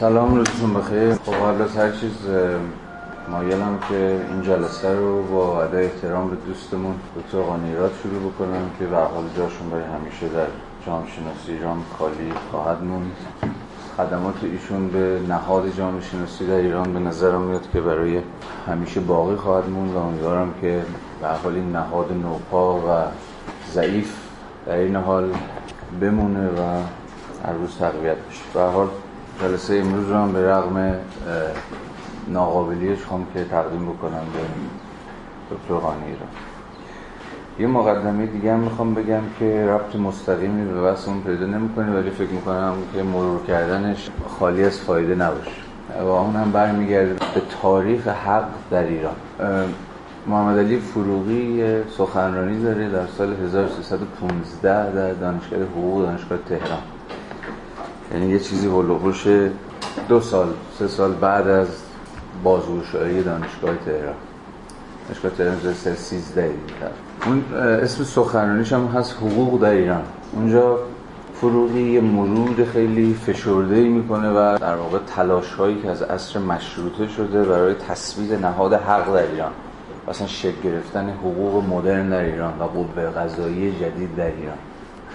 سلام روزتون بخیر. خب قبل از هر چیز مایلم که این جلسه رو با ادای احترام به دوستمون دکتر قانیرات شروع بکنم که به حال جاشون برای همیشه در جامعه شناسی ایران خالی خواهد موند. خدمات ایشون به نهاد جامعه شناسی در ایران به نظرم میاد که برای همیشه باقی خواهد موند و امیدوارم که به حال این نهاد نوپا و ضعیف در این حال بمونه و هر روز تقویت بشه. به حال جلسه امروز رو هم به رغم ناقابلیش خوام که تقدیم بکنم به دکتر قانی را یه مقدمه دیگه هم می‌خوام بگم که ربط مستقیمی به بحث اون پیدا نمی‌کنه ولی فکر می‌کنم که مرور کردنش خالی از فایده نباشه. و اون هم برمیگرده به تاریخ حق در ایران. محمد علی فروغی سخنرانی داره در سال 1315 در دانشگاه حقوق دانشگاه تهران. یعنی یه چیزی هلوهوش دو سال سه سال بعد از بازگشایی دانشگاه تهران. دانشگاه تهران سال 13 اون اسم سخنرانیش هم هست حقوق در ایران. اونجا فروغی یه مرور خیلی فشرده می‌کنه و در واقع تلاش هایی که از عصر مشروطه شده برای تثبیت نهاد حق در ایران. اصلا شکل گرفتن حقوق مدرن در ایران و قوه قضایی جدید در ایران.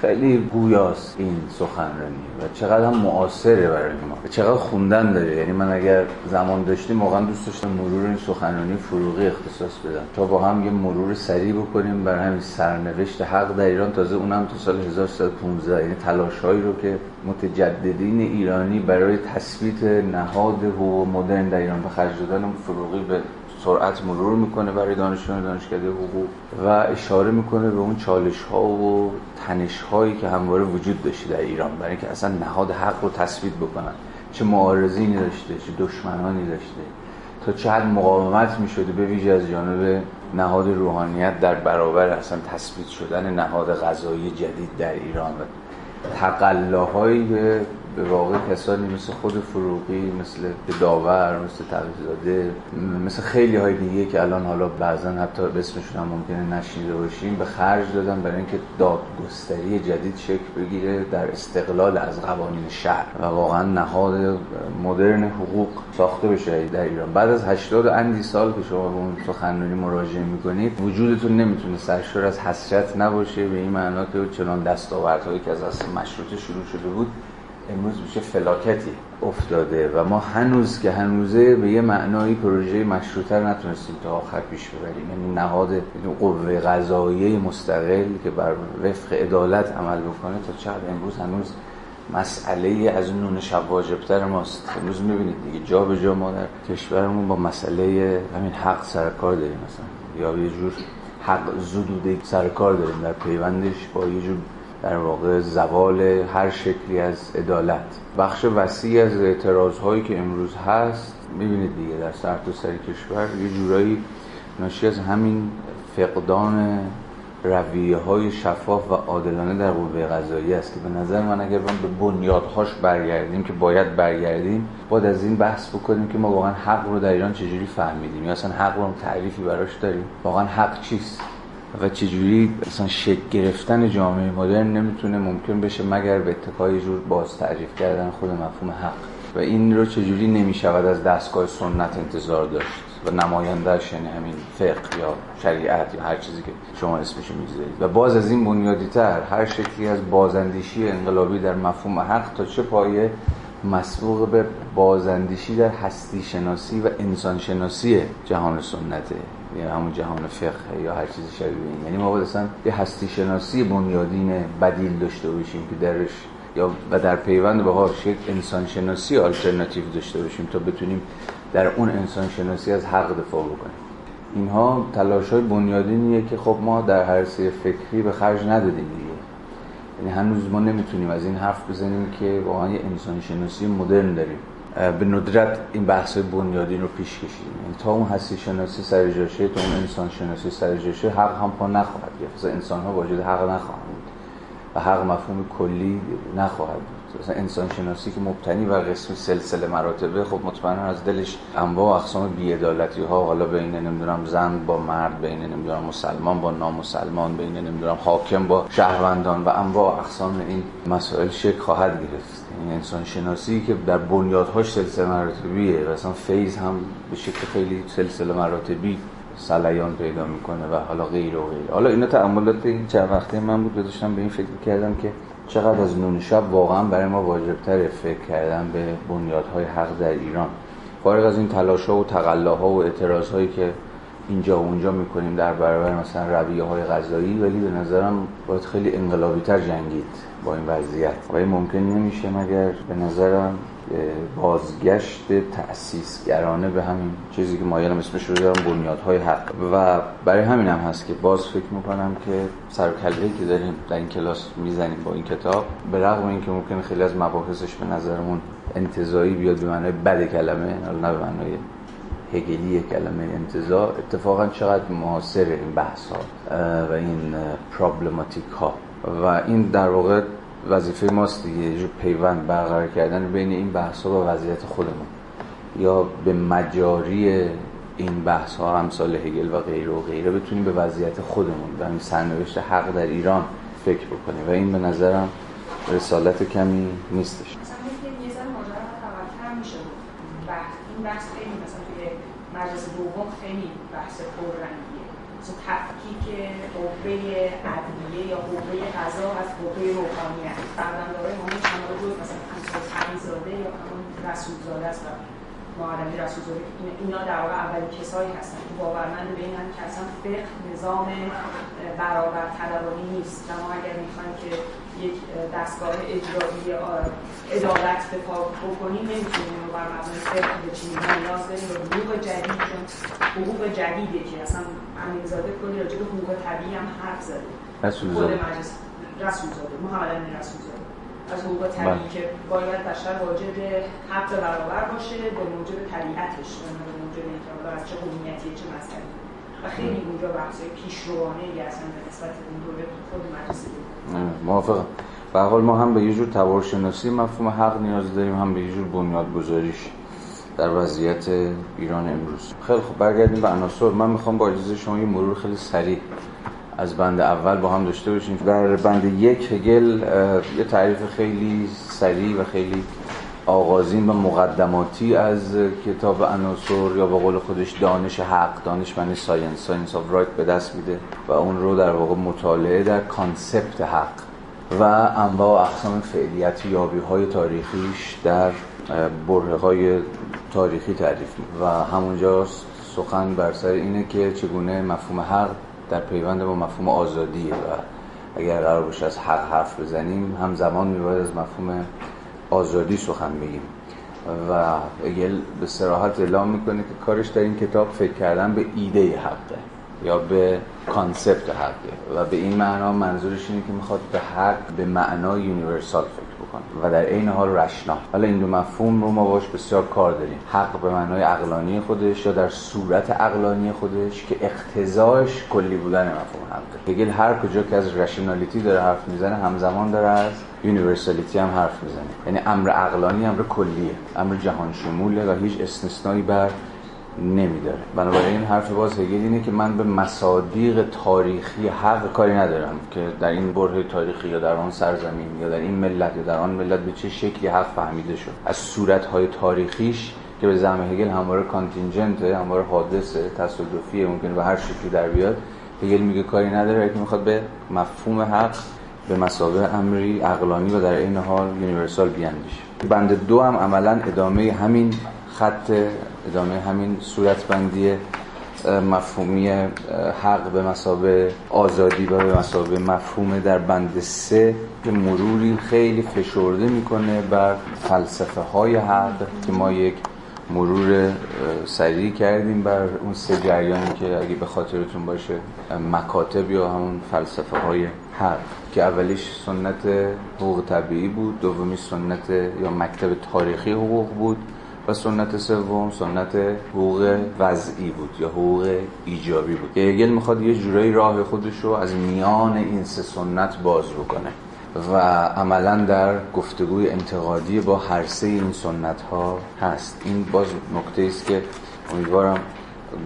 خیلی گویاست این سخنرانی و چقدر هم معاصره برای ما. و چقدر خوندن داره. یعنی من اگر زمان داشتیم واقعا دوست داشتم مرور این سخنرانی فروغی اختصاص بدم. تا با هم یه مرور سریع بکنیم برای همین سرنوشت حق در ایران. تازه اونم تو سال 1315 یعنی تلاشهایی رو که متجددین ایرانی برای تثبیت نهاد حقوق مدرن در ایران به خرج دادن فروغی به سرعت مرور می‌کنه برای دانشجویان دانشکده حقوق و اشاره می‌کنه به اون چالش ها و تنش هایی که همواره وجود داشته در ایران برای اینکه اصلا نهاد حق رو تثبیت بکنن. چه معارضینی داشته چه دشمنانی داشته. تا حد مقاومت می‌شده به ویژه از جانب نهاد روحانیت در برابر اصلا تثبیت شدن نهاد غذایی جدید در ایران و تقلاهایی به واقع کسانی مثل خود فروغی مثل داور مثل تقیزاده مثل خیلی های دیگه که الان حالا بعضا حتی اسمشون هم ممکنه نشنیده باشیم به خرج دادن برای اینکه دادگستری جدید شکل بگیره در استقلال از قوانین شهر. و واقعا نهاد مدرن حقوق ساخته بشه در ایران. بعد از 80 اندی سال که شما به اون سخنرانی مراجعه می‌کنید وجودتون نمی‌تونه سرشار از حسرت نباشه به این معنا که چنان دستاوردهایی که از اصل مشروطه شروع شده بود امروز میشه فلاکتی افتاده و ما هنوز که هنوزه به یه معنای پروژه مشروطه رو نتونستیم تا آخر پیش ببریم. یعنی نهاد قوه قضاییه مستقل که بر وفق عدالت عمل بکنه تا چقدر امروز هنوز مسئله از نون شب واجبتر ماست. امروز می‌بینید دیگه جا به جا ما در کشورمون با مسئله همین حق سرکار داریم. مثلا یا یه جور حق زدوده سرکار داریم در پیوندش با یه جور در واقع زوال هر شکلی از عدالت. بخش وسیعی از اعتراض هایی که امروز هست می‌بینید دیگه در سرتاسر سر کشور یه جورایی ناشی از همین فقدان رویه های شفاف و عادلانه در قوه قضایی است که به نظر من اگر من به بنیادهاش برگردیم که باید برگردیم باید از این بحث بکنیم که ما واقعا حق رو در ایران چجوری فهمیدیم؟ یا اصلا حق رو تعریفی براش داریم؟ واقعا حق چیست؟ و چجوری اصلا شکل گرفتن جامعه مدرن نمی‌تونه ممکن بشه مگر به اتکای جور باز تعریف کردن خود مفهوم حق. و این رو چجوری نمی‌شود از دستگاه سنت انتظار داشت و نمایندهش یعنی همین فقه یا شریعت یا هر چیزی که شما اسمشو می‌ذارید و باز از این بنیادی تر هر شکلی از بازندیشی انقلابی در مفهوم حق تا چه پایه مسبوق به بازندیشی در هستی شناسی و انسان شناسی جهان سنته. یعنی همون جهان فقه یا هر چیزی شبیه این. یعنی ما باید اصلا یه هستی شناسی بنیادین بدیل داشته باشیم که درش یا و در پیوند باهاش یک انسان شناسی آلترناتیو داشته باشیم تا بتونیم در اون انسان شناسی از حق دفاع بکنیم. اینها تلاش های بنیادینیه که خب ما در هر فکری به خرج ندادیم دیگه. یعنی هنوز ما نمی‌تونیم از این حرف بزنیم که واقعا یه انسان شناسی مدرن داریم. به ندرت این بحث بنیادین رو پیش کشیدیم. یعنی تا اون هستی شناسی سر جاشه تا اون انسان شناسی سر جاشه حق هم پا نخواهد گرفت. انسان ها واجد حق نخواهند بود و حق مفهوم کلی نخواهد بود. مثلا انسان شناسی که مبتنی و قسم سلسله مراتبه خب مطمئنا از دلش انواع و اقسام بی‌عدالتی ها حالا بین نمی‌دونم زن با مرد بین نمی‌دونم مسلمان با نامسلمان بین نمی‌دونم حاکم با شهروندان و انواع اقسام این مسائل شکل خواهد گرفت. این انسان شناسی که در بنیادهاش سلسله مراتبیه و اصلا فیض هم به شکل خیلی سلسله مراتبی سلیان پیدا می‌کنه و حالا غیر و غیر. حالا اینا تعاملات این چند وقته من بود داشتم به این فکر کردم که چقدر از نون شب واقعا برای ما واجبتر فکر کردن به بنیادهای حق در ایران. فارغ از این تلاش ها و تقلاها و اعتراض هایی که اینجا و اونجا می‌کنیم در برابر مثلا رویه های غذایی ولی به نظرم باید خیلی انقلابی تر جنگید با این وضعیت. و ممکن نمیشه مگر به نظرم بازگشت تأسیسگرانه به همین چیزی که مایلم اسمش رو دارم بنیادهای حق. و برای همین هم هست که باز فکر می‌کنم که سر که داریم در این کلاس می‌زنیم با این کتاب به رغم اینکه ممکن خیلی از مباحثش به نظرمون انتظایی بیاد به معنای بد کلمه نه به معنای هگلی کلمه انتظار اتفاقا چقدر معاصر این بحث ها و این پرابلماتیک ها و این در واقع وظیفه ماست دیگه یه پیوند برقرار کردن بین این بحث ها و وضعیت خودمون. یا به مجاری این بحث ها امثال هگل و غیره و غیره بتونیم به وضعیت خودمون و این سرنوشت حق در ایران فکر بکنیم. و این به نظرم رسالت کمی نیستش این بحث خیلی مثلا توی مجلس دوم خیلی بحث پررنگیه. مثلا تفکیک قوه عدلیه یا قوه قضا از قوه روحانیت. فرزندهای همون شما جز مثلا تقیزاده یا همون رسولزاده است. معلمی رسولزاده اینا در واقع اولین کسایی هستن. که باورمند به این که اصلا فقه نظام برابر طلبانی نیست. و ما اگر می‌خوایم که یک دستگاه اجرایی عدالت به پا بکنیم نمی‌تونیم رو بر مبنای فقه بچینیم ما نیاز داریم. به حقوق جدید چون حقوق جدیده که اصلا امیرزاده کلی راجع به حقوق طبیعی هم حرف زده. رسول مجلس رسول زاده محمد امین رسول زاده از حقوق طبیعی بله. که باید بشر واجد حق برابر باشه به موجب طبیعتش به موجب اینکه از چه قومیتی چه مذهبی و خیلی اونجا بحثای پیشروانه ای اصلا به نسبت اون دوره خود مجلس موافقم. به حال ما هم به یه جور تبارشناسی مفهوم حق نیاز داریم هم به یه جور بنیادگذاریش در وضعیت ایران امروز. خیلی خب برگردیم به عناصر. من می‌خوام با اجازه شما یه مرور خیلی سریع از بند اول با هم داشته باشیم. در بند یک هگل یه تعریف خیلی سریع و خیلی آغازین و مقدماتی از کتاب عناصر یا به قول خودش دانش حق دانش معنی science science of right به دست میده و اون رو در واقع مطالعه در concept حق و انواع و اقسام فعلیت یابی های تاریخیش در برهه های تاریخی تعریف و همونجا سخن بر سر اینه که چگونه مفهوم حق در پیوند با مفهوم آزادیه و اگر قرار باشه از حق حرف بزنیم همزمان میباید از مفهوم آزادی سخن بگیم. و هگل به صراحت اعلام می‌کنه که کارش در این کتاب فکر کردن به ایده حقه یا به concept حقه. و به این معنا منظورش اینه که می‌خواد به حق به معنای universal فکر بکنه و در عین حال rational حالا این دو مفهوم رو ما باش بسیار کار داریم. حق به معنای عقلانی خودش یا در صورت عقلانی خودش که اقتضاش کلی بودن مفهوم حقه هگل هر کجا که از rationality داره حرف می‌زنه همزمان داره از universality هم حرف می‌زنه. یعنی امر عقلانی امر کلیه. امر جهان شموله و هیچ استثنایی بر نمیداره. بنابراین حرف باز هگل اینه که من به مصادیق تاریخی حق کاری ندارم که در این برهه تاریخی یا در آن سرزمین یا در این ملت یا در آن ملت به چه شکلی حق فهمیده شد. از صورتهای تاریخیش که به زعم هگل همواره contingent ه همواره حادثه تصادفیه ممکنه به هر شکلی در بیاد هگل میگه کاری نداره. که می‌خواد به مفهوم حق به مسابقه امری عقلانی و در این حال یونیورسال بیاندیشه بند دو هم عملا ادامه همین خط ادامه همین صورتبندی مفهومی حق به مسابه آزادی و به مسابه مفهوم در بند سه که مروری خیلی فشرده می‌کنه بر فلسفه های حق که ما یک مرور سریع کردیم بر اون سه جریانی که اگه به خاطرتون باشه مکاتب یا همون فلسفه های حق که اولیش سنت حقوق طبیعی بود دومی سنت یا مکتب تاریخی حقوق بود. و سنت سوم سنت حقوق وضعی بود یا حقوق ایجابی بود. هگل می‌خواد یه جورایی راه خودش رو از میان این سه سنت باز بکنه و عملا در گفتگوی انتقادی با هر سه این سنت ها هست. این باز نکته است که امیدوارم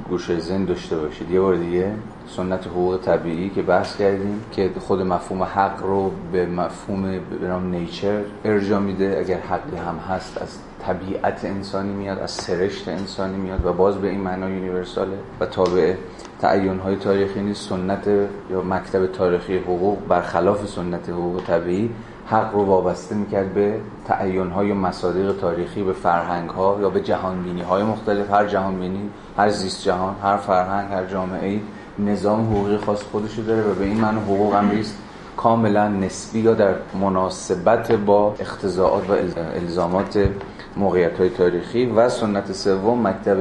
گوشه زن داشته باشید. یه بار دیگه سنت حقوق طبیعی که بحث کردیم که خود مفهوم حق رو به مفهوم به نیچر ارجا میده. اگر حقی هم هست از طبیعت انسانی میاد از سرشت انسانی میاد و باز به این معنا یونیورساله و تابع تعیین های تاریخی نیست. سنت یا مکتب تاریخی حقوق برخلاف سنت حقوق طبیعی حق رو وابسته می‌کرد به تعیین های مصادیق تاریخی به فرهنگ ها یا به جهانبینی های مختلف. هر جهانبینی هر زیست جهان هر فرهنگ هر جامعه نظام حقوقی خاص خودشو داره و به این معنی حقوق هم کاملا نسبی یا در مناسبت با اقتضائات و الزامات موقعیت های تاریخی و سنت سوم مکتب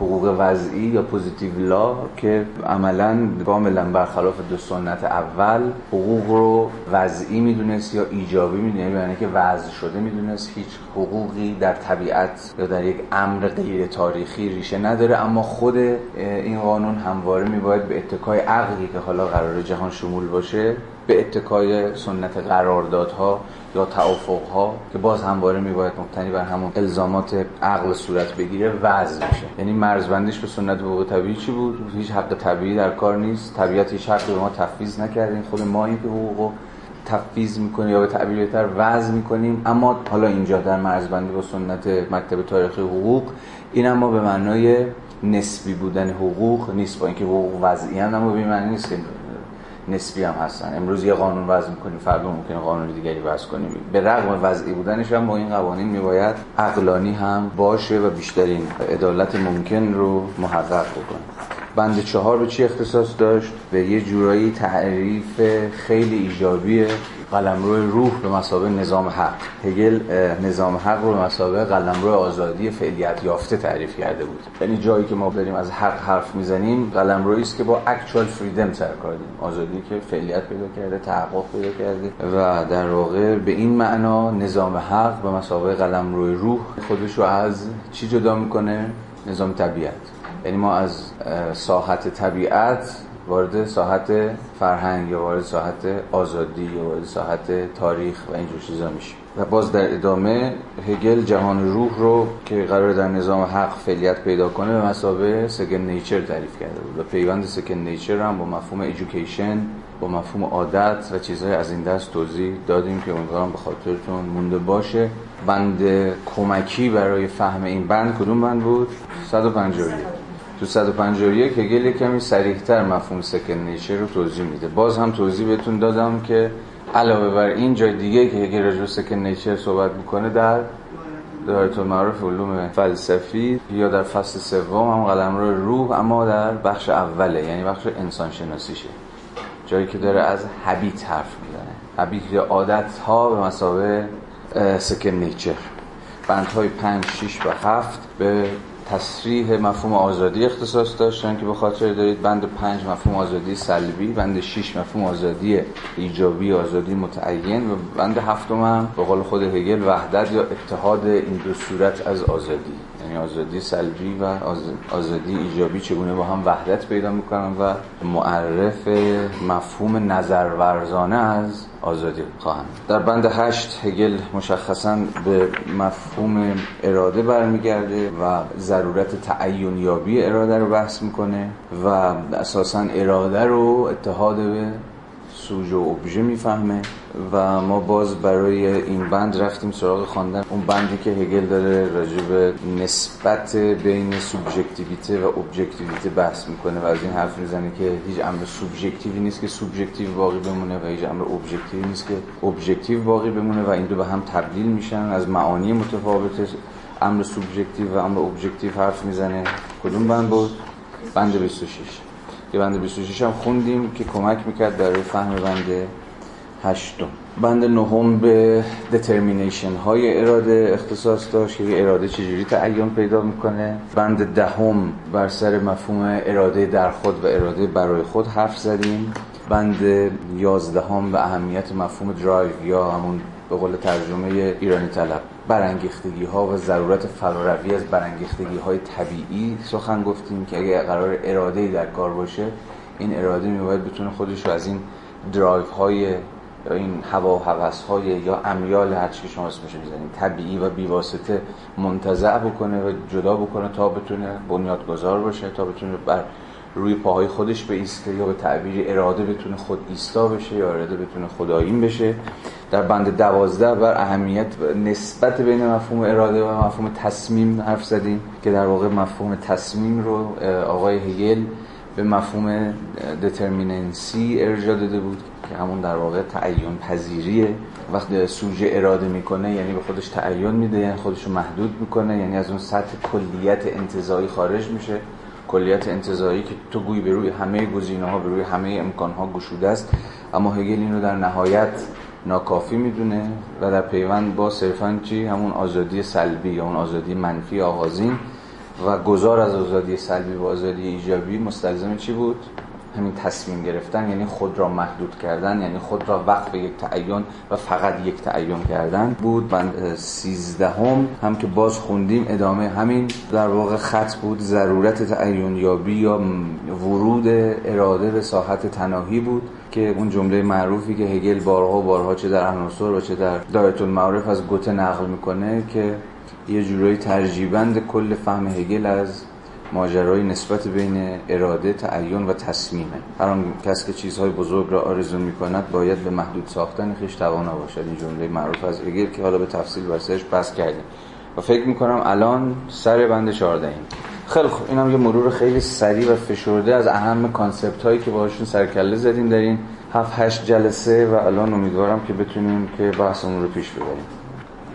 حقوق وضعی یا positive law که عملا کاملا برخلاف دو سنت اول حقوق رو وضعی می‌دونست یا ایجابی می‌دونست یعنی که وضع شده می‌دونست. هیچ حقوقی در طبیعت یا در یک امر غیر تاریخی ریشه نداره. اما خود این قانون همواره میباید به اتکای عقلی که حالا قرار جهان شمول باشه به اتکای سنت قراردادها یا توافقها که باز همواره میباید مبتنی بر همون الزامات عقل صورت بگیره وضع میشه. یعنی مرزبندیش به سنت حقوق طبیعی چی بود؟ هیچ حق طبیعی در کار نیست. طبیعت هیچ حقی به ما تفویض نکردیم خود ما این که حقوقو تفویض می‌کنیم یا به تعبیر بهتر وضع می‌کنیم. اما حالا اینجا در مرزبندی با سنت مکتب تاریخی حقوق این اما به معنای نسبی بودن حقوق نیست. با اینکه حقوق وضعی اما به معنی نیست نسبی هم هستن. امروز یه قانون وضع می‌کنیم فردا ممکنه قانون دیگری وضع کنیم. به رغم وضعی بودنش هم با این قوانین میباید عقلانی هم باشه و بیشترین عدالت ممکن رو محقق بکنه. بند چهار به چی اختصاص داشت؟ به یه جورایی تعریف خیلی ایجابیه. قلمرو روح به مسابقه نظام حق. هگل نظام حق رو به مسابقه قلمرو آزادی فعلیت یافته تعریف کرده بود. یعنی جایی که ما داریم از حق حرف می‌زنیم قلمرویی است که با اکچوال فریدم سر کار آزادی که فعلیت پیدا کرده تحقق پیدا کرده. و در واقع به این معنا نظام حق به مسابقه قلمرو روح خودش رو از چی جدا می‌کنه؟ نظام طبیعت. یعنی ما از ساحت طبیعت وارد ساحت فرهنگ یا وارد ساحت آزادی یا وارد ساحت تاریخ و اینجور چیزا میشه و باز در ادامه هگل جهان روح رو که قرار در نظام حق فعلیت پیدا کنه به مسابه سکن نیچر تعریف کرده بود. و پیوند سکن نیچر هم با مفهوم ایژوکیشن با مفهوم عادت و چیزهای از این دست توضیح دادیم که امیدوارم به خاطرتون مونده باشه. بند کمکی برای فهم این بند کدوم بند بود؟ 151 تو 151 هگل کمی سریحتر مفهوم سکن نیچر رو توضیح میده. باز هم توضیح بهتون دادم که علاوه بر این جای دیگه که هگل راجع سکن نیچر صحبت می‌کنه در دایره معروف علوم فلسفی یا در فصل سوم هم قلمرو روح اما در بخش اوله یعنی بخش انسان شناسیشه جایی که داره از هبیت حرف می‌زنه. هبیت یا عادت ها به مسابقه سکن نیچر بندهای 5 6 و 7 به تصریح مفهوم آزادی اختصاص داشتن که به خاطر دارید بند پنج مفهوم آزادی سلبی بند 6 مفهوم آزادی ایجابی آزادی متعین و بند هفتم هم به قول خود هگل وحدت یا اتحاد این دو صورت از آزادی. یعنی آزادی سلبی و آزادی ایجابی چگونه با هم وحدت پیدا می‌کنن و معرف مفهوم نظرورزانه از آزادی خواهند. در بند هشت هگل مشخصا به مفهوم اراده برمیگرده و ضرورت تعین یابی اراده رو بحث می‌کنه و اساسا اراده رو اتحاد به سوژه و ابژه می‌فهمه و ما باز برای این بند رفتیم سراغ خواندن. اون بندی که هگل داره راجع به نسبت بین سوبژکتیویته و ابجکتیویته بحث می‌کنه و از این حرف می‌زنه که هیچ امر سوبژکتیوی نیست که سوبژکتیو باقی بمونه و هیچ امر ابجکتیوی نیست که ابجکتیو باقی بمونه و این دو به هم تبدیل میشن. از معانی متفاوت امر سوبژکتیو و امر ابجکتیو حرف می‌زنه. کدوم بند بود؟ بند 26 که بند 26 هم خوندیم که کمک می‌کرد برای فهم بند هشتم. بند نهم به determination های اراده اختصاص داشت که اراده چجوری تعین پیدا می‌کنه. بند دهم بر سر مفهوم اراده در خود و اراده برای خود حرف زدیم. بند یازدهم به اهمیت مفهوم درایو یا همون به قول ترجمه ایرانی طلب. برانگیختگی ها و ضرورت فراروی از برانگیختگی های طبیعی سخن گفتیم که اگر قرار اراده در کار باشه این اراده میباید بتونه خودش رو از این درایو های یا این هوا و هوس های یا امیال هر چی شما اسمش می‌زنید طبیعی و بیواسطه منتزع بکنه و جدا بکنه تا بتونه بنیادگذار باشه تا بتونه بر روی پاهای خودش به ایسته یا به تعبیر اراده بتونه خود ایستا بشه یا اراده بتونه خدایین بشه. در بند دوازده بر اهمیت نسبت بین مفهوم اراده و مفهوم تصمیم حرف زدیم که در واقع مفهوم تصمیم رو آقای هگل به مفهوم دترمیننسی ارجا داده بود که همون در واقع تعین پذیریه. وقتی سوژه اراده می‌کنه یعنی به خودش تعین میده یعنی خودش رو محدود می‌کنه یعنی از اون سطح کلیت انتظایی خارج میشه. کلیت انتظایی که تو گویی به روی همه گزینه ها به روی همه امکان ها گشوده است. اما هگل این رو در نهایت ناکافی می‌دونه و در پیوند با صرفا چی؟ همون آزادی سلبی یا اون آزادی منفی آغازین. و گذار از آزادی سلبی و آزادی ایجابی مستلزم چی بود؟ همین تصمیم گرفتن یعنی خود را محدود کردن یعنی خود را وقف یک تعین و فقط یک تعین کردن بود. بند سیزدهم هم که باز خوندیم ادامه همین در واقع خط بود. ضرورت تعین یابی یا ورود اراده به ساحت تناهی بود که اون جمله معروفی که هگل بارها و بارها چه در عناصر و چه در دایره المعارف از گوته نقل می‌کنه که یه جورایی ترجیبند کل فهم هگل از ماجرای نسبت بین اراده تعین و تصمیمه هر آن کس که چیزهای بزرگ را آرزو می‌کند باید به محدود ساختن خیش توانا باشد. این جمله معروف از هگل که حالا به تفصیل واسهش بس کردیم. و فکر می‌کنم الان سر بند 14 ایم خیلی خوب. اینم یه مرور خیلی سریع و فشرده از اهم کانسپت هایی که باهاشون سرکله زدیم در این 7 8 جلسه و الان امیدوارم که بتونیم که بحثمون رو پیش ببریم.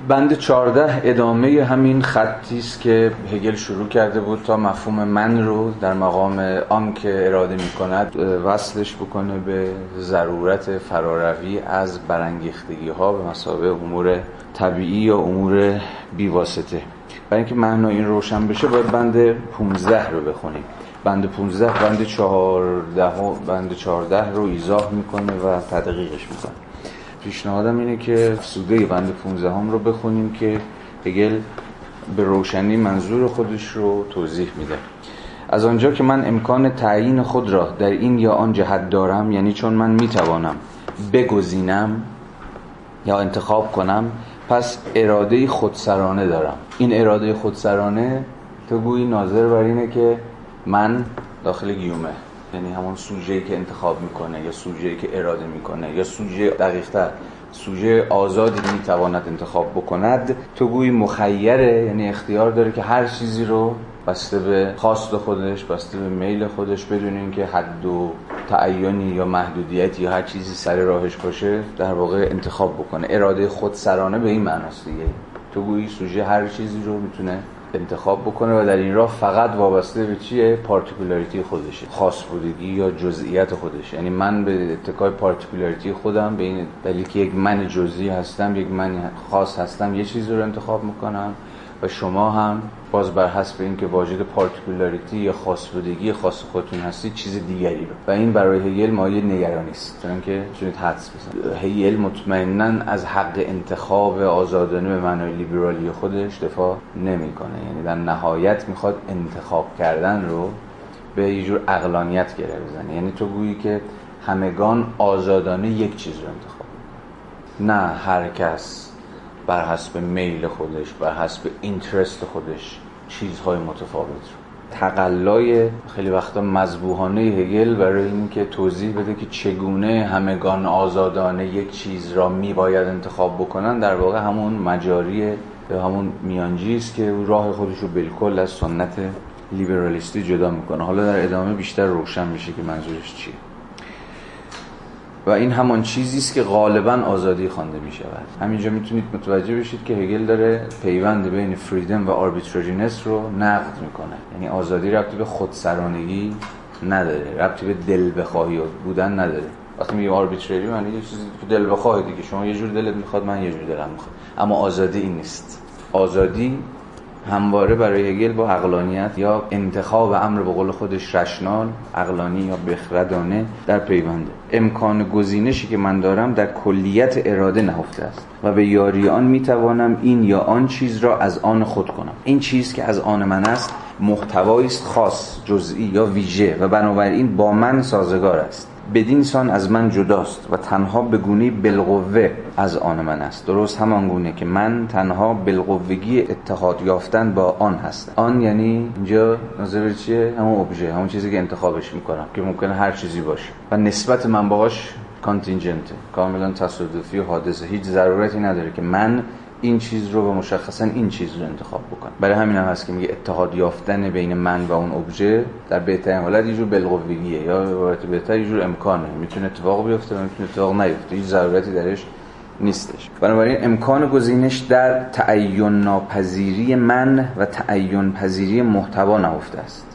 بند 14 ادامه همین خطی است که هگل شروع کرده بود تا مفهوم من رو در مقام آن که اراده می کند وصلش بکنه به ضرورت فراروی از برانگیختگی ها به مسابقه امور طبیعی یا امور بیواسطه. برای اینکه معنا این روشن بشه باید بند 15 رو بخونیم. بند 15 بند 14 بند 14 رو ایزاه می‌کنه و تدقیقش می‌کنه. پیشنهادم اینه که سوده بند 15 هم رو بخونیم که هگل به روشنی منظور خودش رو توضیح میده. از آنجا که من امکان تعیین خود را در این یا آن جهت دارم یعنی چون من می‌توانم بگزینم یا انتخاب کنم پس اراده خودسرانه دارم. این اراده خودسرانه تو گویی ناظر بر اینه که من داخل گیومه. یعنی همون سوژه‌ای که انتخاب می‌کنه یا سوژه‌ای که اراده می‌کنه یا سوژه دقیقتر سوژه آزادی می‌تواند انتخاب بکند تو گویی مخیره یعنی اختیار داره که هر چیزی رو بسته به خواست خودش بسته به میل خودش بدون اینکه حد و تعینی یا محدودیتی یا هر چیزی سر راهش باشه در واقع انتخاب بکنه. اراده خود سرانه به این معناست دیگه. تو گویی سوژه هر چیزی رو می‌تونه انتخاب بکنه و در این راه فقط وابسته به چیه particularity خودشه خاص بودگی یا جزئیات خودش. یعنی من به اتکای particularity خودم به این دلیل که یک من جزئی هستم یک من خاص هستم یه چیزی رو انتخاب می‌کنم. و شما هم باز بر حسب اینکه واجد particularity یا خاص بودگی خاص خودتون هستی چیز دیگری رو و این برای هگل مایه نگرانی است چون که می‌تونید حدس بزنین هگل مطمئنا از حق انتخاب آزادانه به معنای لیبرالی خودش دفاع نمی‌کنه. یعنی در نهایت می‌خواد انتخاب کردن رو به یه جور اقلانیت گره بزنه. یعنی تو گویی که همگان آزادانه یک چیز رو انتخاب نه هر کس. بر حسب میل خودش بر حسب اینترست خودش چیزهای متفاوت رو. تقلای خیلی وقتا مذبوحانه هگل برای اینکه توضیح بده که چگونه همگان آزادانه یک چیز را میباید انتخاب بکنن در واقع همون مجاری همون میانجی است که راه خودش رو بالکل از سنت لیبرالیستی جدا می‌کنه. حالا در ادامه بیشتر روشن میشه که منظورش چیه. و این همان چیزی است که غالبا آزادی خوانده می شود همینجا می‌تونید متوجه بشید که هگل داره پیوند بین freedom و arbitrariness رو نقد می‌کنه. یعنی آزادی ربطی به خودسرانگی نداره. ربطی به دل بخواهی بودن نداره. وقتی میگه arbitrary معنی یه چیزی که دل بخواهی دیگه. شما یه جور دلت می‌خواد من یه جور دلم می‌خواد. اما آزادی این نیست. آزادی همواره برای هگل با عقلانیت یا انتخاب امر به قول خودش رشنال عقلانی یا بخردانه در پیونده امکان گزینشی که من دارم در کلیت اراده نهفته است و به یاری آن می‌توانم این یا آن چیز را از آن خود کنم. این چیز که از آن من است محتوایی است خاص جزئی یا ویژه و بنابراین با من سازگار است. بدین سان از من جداست و تنها به گونه بالقوه از آن من است. درست همان گونه که من تنها بالقوگی اتحاد یافتن با آن هست آن یعنی اینجا نظر چیه؟ همون ابژه همون چیزی که انتخابش می‌کنم که ممکنه هر چیزی باشه. و نسبت من باهاش کانتینجنته کاملا تصادفی و حادثه. هیچ ضرورتی نداره که من این چیز رو و مشخصا این چیز رو انتخاب بکنم برای همین هم هست که میگه اتحاد یافتن بین من و اون ابژه در بهترین حالت یه جور بالقوگیه یا عبارت بهتر یه جور امکانه. می‌تونه اتفاق بیفته و می‌تونه اتفاق نیفته. هیچ ضرورتی درش نیستش. بنابراین امکان گزینش در تعین ناپذیری من و تعین پذیری محتوا نهفته است.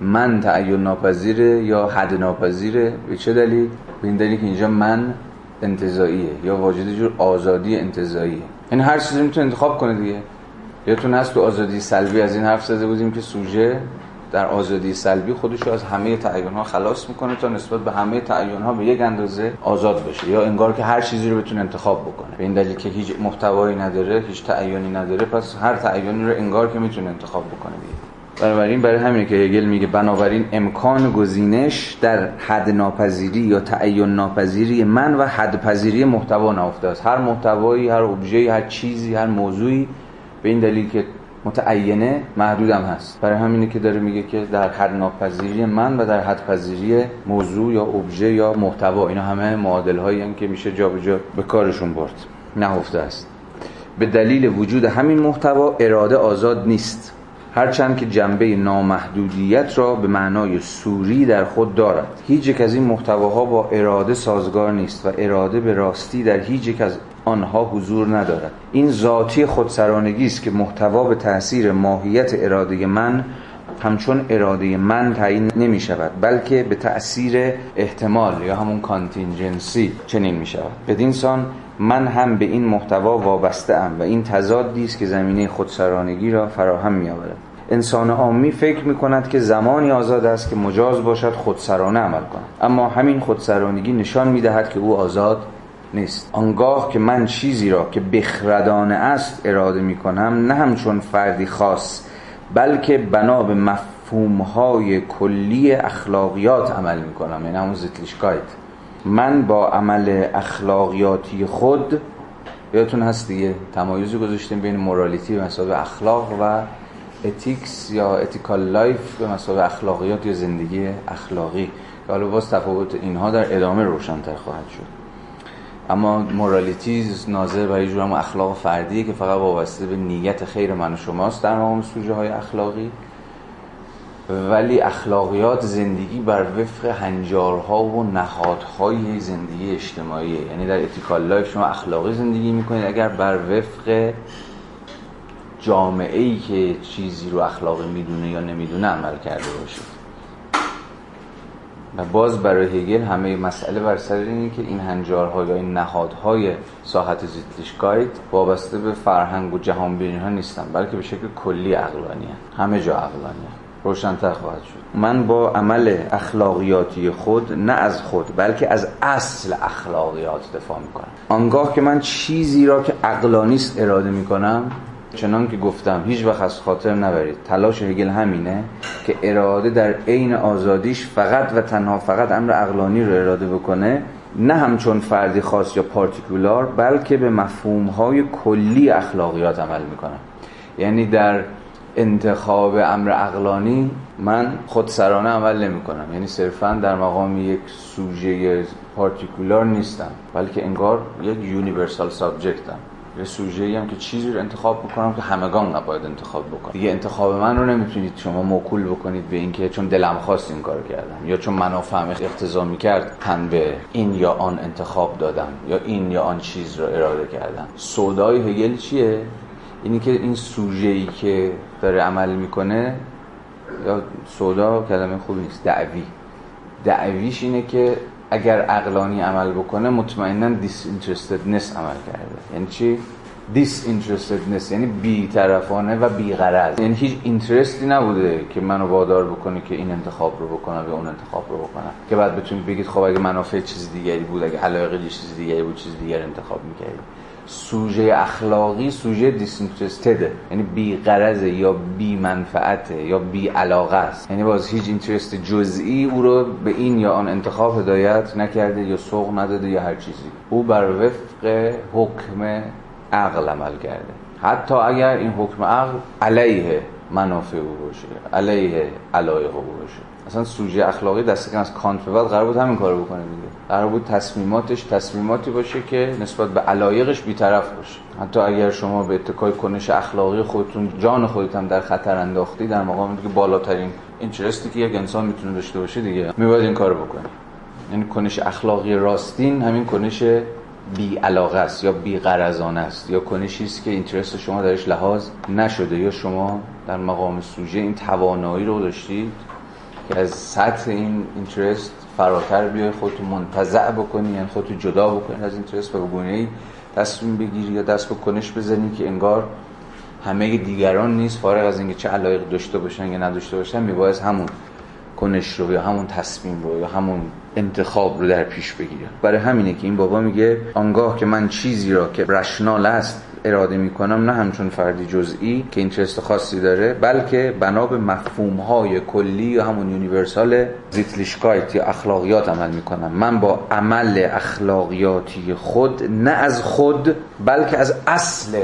من تعین ناپذیره یا حد ناپذیره؟ به چه دلیل؟ به این دلیل که اینجا من انتزاعیه یا واجد جور آزادی انتزاعیه این هر چیزی می‌تونه انتخاب کنه دیگه. یادتون هست تو آزادی سلبی از این حرف زده بودیم که سوژه در آزادی سلبی خودش رو از همه تعین ها خلاص می‌کنه تا نسبت به همه تعین ها به یک اندازه آزاد بشه یا انگار که هر چیزی رو بتونه انتخاب بکنه. به این دلیل که هیچ محتوایی نداره هیچ تعینی نداره پس هر تعینی رو انگار که می‌تونه انتخاب بکنه دیگه. بنابراین برای همینه که هگل میگه بنابراین امکان گزینش در حد ناپذیری یا تعین ناپذیری من و حد پذیری محتوا نهفته است. هر محتوایی هر ابژه‌ای هر چیزی هر موضوعی به این دلیل که متعینه محدودم هست. برای همینه که داره میگه که در حد ناپذیری من و در حد پذیری موضوع یا ابژه یا محتوا. اینا همه معادل هایی که میشه جابجا جا به کارشون برد. نهفته است. به دلیل وجود همین محتوا اراده آزاد نیست. هرچند که جنبه نامحدودیت را به معنای سوری در خود دارد. هیچ یک از این محتواها با اراده سازگار نیست و اراده به راستی در هیچ یک از آنها حضور ندارد. این ذاتی خودسرانگی است که محتوا به تاثیر ماهیت اراده من همچون اراده من تعیین نمی شود بلکه به تأثیر احتمال یا همون کانتینجنسی چنین می شود بدین سان من هم به این محتوا وابسته ام و این تضادی است که زمینه خودسرانگی را فراهم می آورد انسان عامی فکر می کند که زمانی آزاد است که مجاز باشد خودسرانه عمل کند. اما همین خودسرانگی نشان می دهد که او آزاد نیست. آنگاه که من چیزی را که بخردانه است اراده می کنم نه همچون فردی خاص بلکه بنا به مفهومهای کلی اخلاقیات عمل می کنم یعنی همون من با عمل اخلاقیاتی خود یادتون هست دیگه تمایزی گذاشتیم بین morality به مثابه اخلاق و ethics یا ethical life به مثابه اخلاقیات یا زندگی اخلاقی. که حالا باز تفاوت اینها در ادامه روشنتر خواهد شد. اما morality ناظر بر یه جور اخلاق فردیه که فقط وابسته به نیت خیر من و شماست در مقام سوژه های اخلاقی. ولی اخلاقیات زندگی بر وفق هنجارها و نهادهای زندگی اجتماعی. یعنی در ethical life شما اخلاقی زندگی می‌کنید. اگر بر وفق جامعه ای که چیزی رو اخلاقی می‌دونه یا نمی‌دونه عمل کرده باشید. و باز برای هگل همه مسئله بر سر اینه که این هنجارها یا این نهادهای ساحت Sittlichkeit وابسته به فرهنگ و جهانبینی ها نیستن بلکه به شکل کلی عقلانی همه جا عقلانی روشنتر خواهد شد. من با عمل اخلاقیاتی خود نه از خود بلکه از اصل اخلاقیات دفاع می‌کنم. آنگاه که من چیزی را که عقلانیست اراده می‌کنم چنان که گفتم هیچ وقت از خاطر نبرید. تلاش هگل همینه که اراده در عین آزادیش فقط و تنها فقط امر اقلانی رو اراده بکنه نه همچون فردی خاص یا پارتیکولار بلکه به مفهومهای کلی اخلاقیات عمل می‌کنه. یعنی در انتخاب امر اقلانی من خودسرانه عمل نمی کنم یعنی صرفا در مقام یک سوژه پارتیکولار نیستم بلکه انگار یک یونیورسال سابجکتم. یه سوژه هم که چیزی رو انتخاب بکنم که همگان نباید انتخاب بکنم. دیگه انتخاب من رو نمی‌تونید شما موکول بکنید به اینکه چون دلم خواست این کار کردم یا چون منافعم اقتضا می‌کرد تن به این یا آن انتخاب دادم یا این یا آن چیز رو اراده کردم. سودای هگل چیه؟ اینی که این سوژه ای که داره عمل می‌کنه یا سودا کلمه خوبی نیست دعوی. دعویش اینه که اگر عقلانی عمل بکنه مطمئنا disinterestedness عمل کرده. یعنی چی؟ disinterestedness یعنی بی طرفانه و بی غرض یعنی هیچ interest ی نبوده که منو وادار بکنه که این انتخاب رو بکنم یا اون انتخاب رو بکنم. که بعد بتونید بگید خب اگه منافع چیز دیگری بود اگه علاقه چیز دیگری بود چیز دیگر انتخاب می‌کردی سوژه اخلاقی سوژه دیسینترستده یعنی بی غرض یا بی منفعته یا بی علاقه است. یعنی باز هیچ اینترست جزئی او رو به این یا آن انتخاب هدایت نکرده یا سوق نداده یا هر چیزی. او بر وفق حکم عقل عمل کرده. حتی اگر این حکم عقل علیه منافع او باشه علیه علایق او باشه. اصلا سوژه اخلاقی دست از کانت به بعد قرار بود همین کارو بکنه دیگه. قرار بود تصمیماتش تصمیماتی باشه که نسبت به علایقش بیطرف باشه. حتی اگر شما به اتکای کنش اخلاقی خودتون جان خودتون در خطر انداختی در مقام که بالاترین اینترستی که یک انسان می‌تونه داشته باشه دیگه میباید این کارو بکنه. یعنی کنش اخلاقی راستین همین کنش بی علاقه است یا بی است یا کنشی است که اینترست شما درش لحاظ نشده یا شما در مقام سوژه این توانایی رو داشتید از سطح این اینترست فراتر بیای خودتو منتزع بکنی یعنی خودتو جدا بکنی از اینترست و به ای تصمیم بگیری یا دست به کنش بزنی که انگار همه دیگران نیست فارغ از اینکه چه علایق داشته باشن یا نداشته باشن میباید همون کنش رو یا همون تصمیم رو یا همون انتخاب رو در پیش بگیره برای همینه که این بابا میگه آنگاه که من چیزی را که rational است اراده می‌کنم نه همچون فردی جزئی که interest خاصی داره بلکه بنا به مفهوم های کلی یا همون universal Sittlichkeit یا اخلاقیات عمل می‌کنم. من با عمل اخلاقیاتی خود نه از خود بلکه از اصل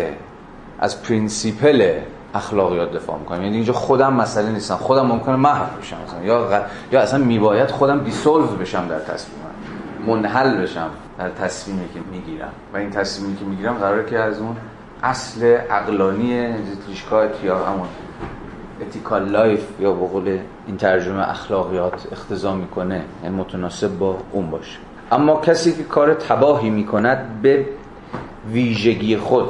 از principle اخلاقیات دفاع می‌کنم. یعنی اینجا خودم مسئله نیستم. خودم ممکنه محو بشم مثلا یا یا اصلا میباید خودم dissolve بشم در تصمیم منحل بشم در تصمیمی که می‌گیرم. و این تصمیمی که می‌گیرم قراره که از اون اصل عقلانی Sittlichkeit یا همون ethical life یا به قول این ترجمه اخلاقیات اقتضا می‌کنه یعنی متناسب با اون باشه. اما کسی که کار تباهی می‌کند به ویژگی خود.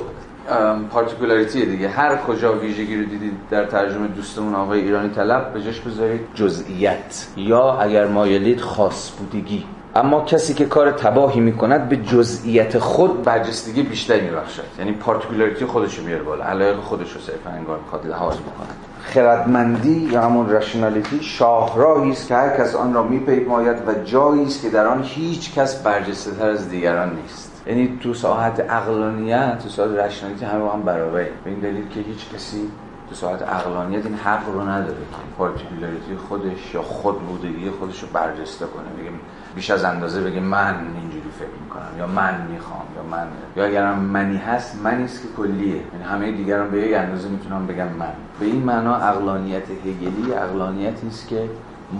particularity دیگه. هر کجا ویژگی رو دیدید در ترجمه دوستمون آقای ایرانی طلب به جاش بذارید. جزئیت. یا اگر مایلید خاص بودگی. اما کسی که کار تباهی می‌کند به جزئیت خود برجستگی بیشتری میبخشد. یعنی particularity خودش رو بیاره بالا. علایق خودش رو صرفا انگار می‌خواد لحاظ بکند خردمندی یا همون rationality شاهراهی است که هر کس آن را میپیماید و جایی است که در آن هیچ کس برجسته تر از دیگران نیست. یعنی تو ساحت عقلانیت تو ساحت rationality همه با هم برابره به این دلیل که هیچ کسی تو ساعت عقلانیت این حق رو نداره که پارتیکولاریتی خودش یا خود بودگی خودش رو برجسته کنه. بگه بیش از اندازه بگه من اینجوری فکر می‌کنم یا من می‌خوام یا من. یا اگرم منی هست منیست که کلیه. یعنی همه دیگران به یک اندازه می‌تونم بگم من. به این معنا عقلانیت هگلی عقلانیتی است که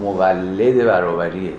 مولد برابریه.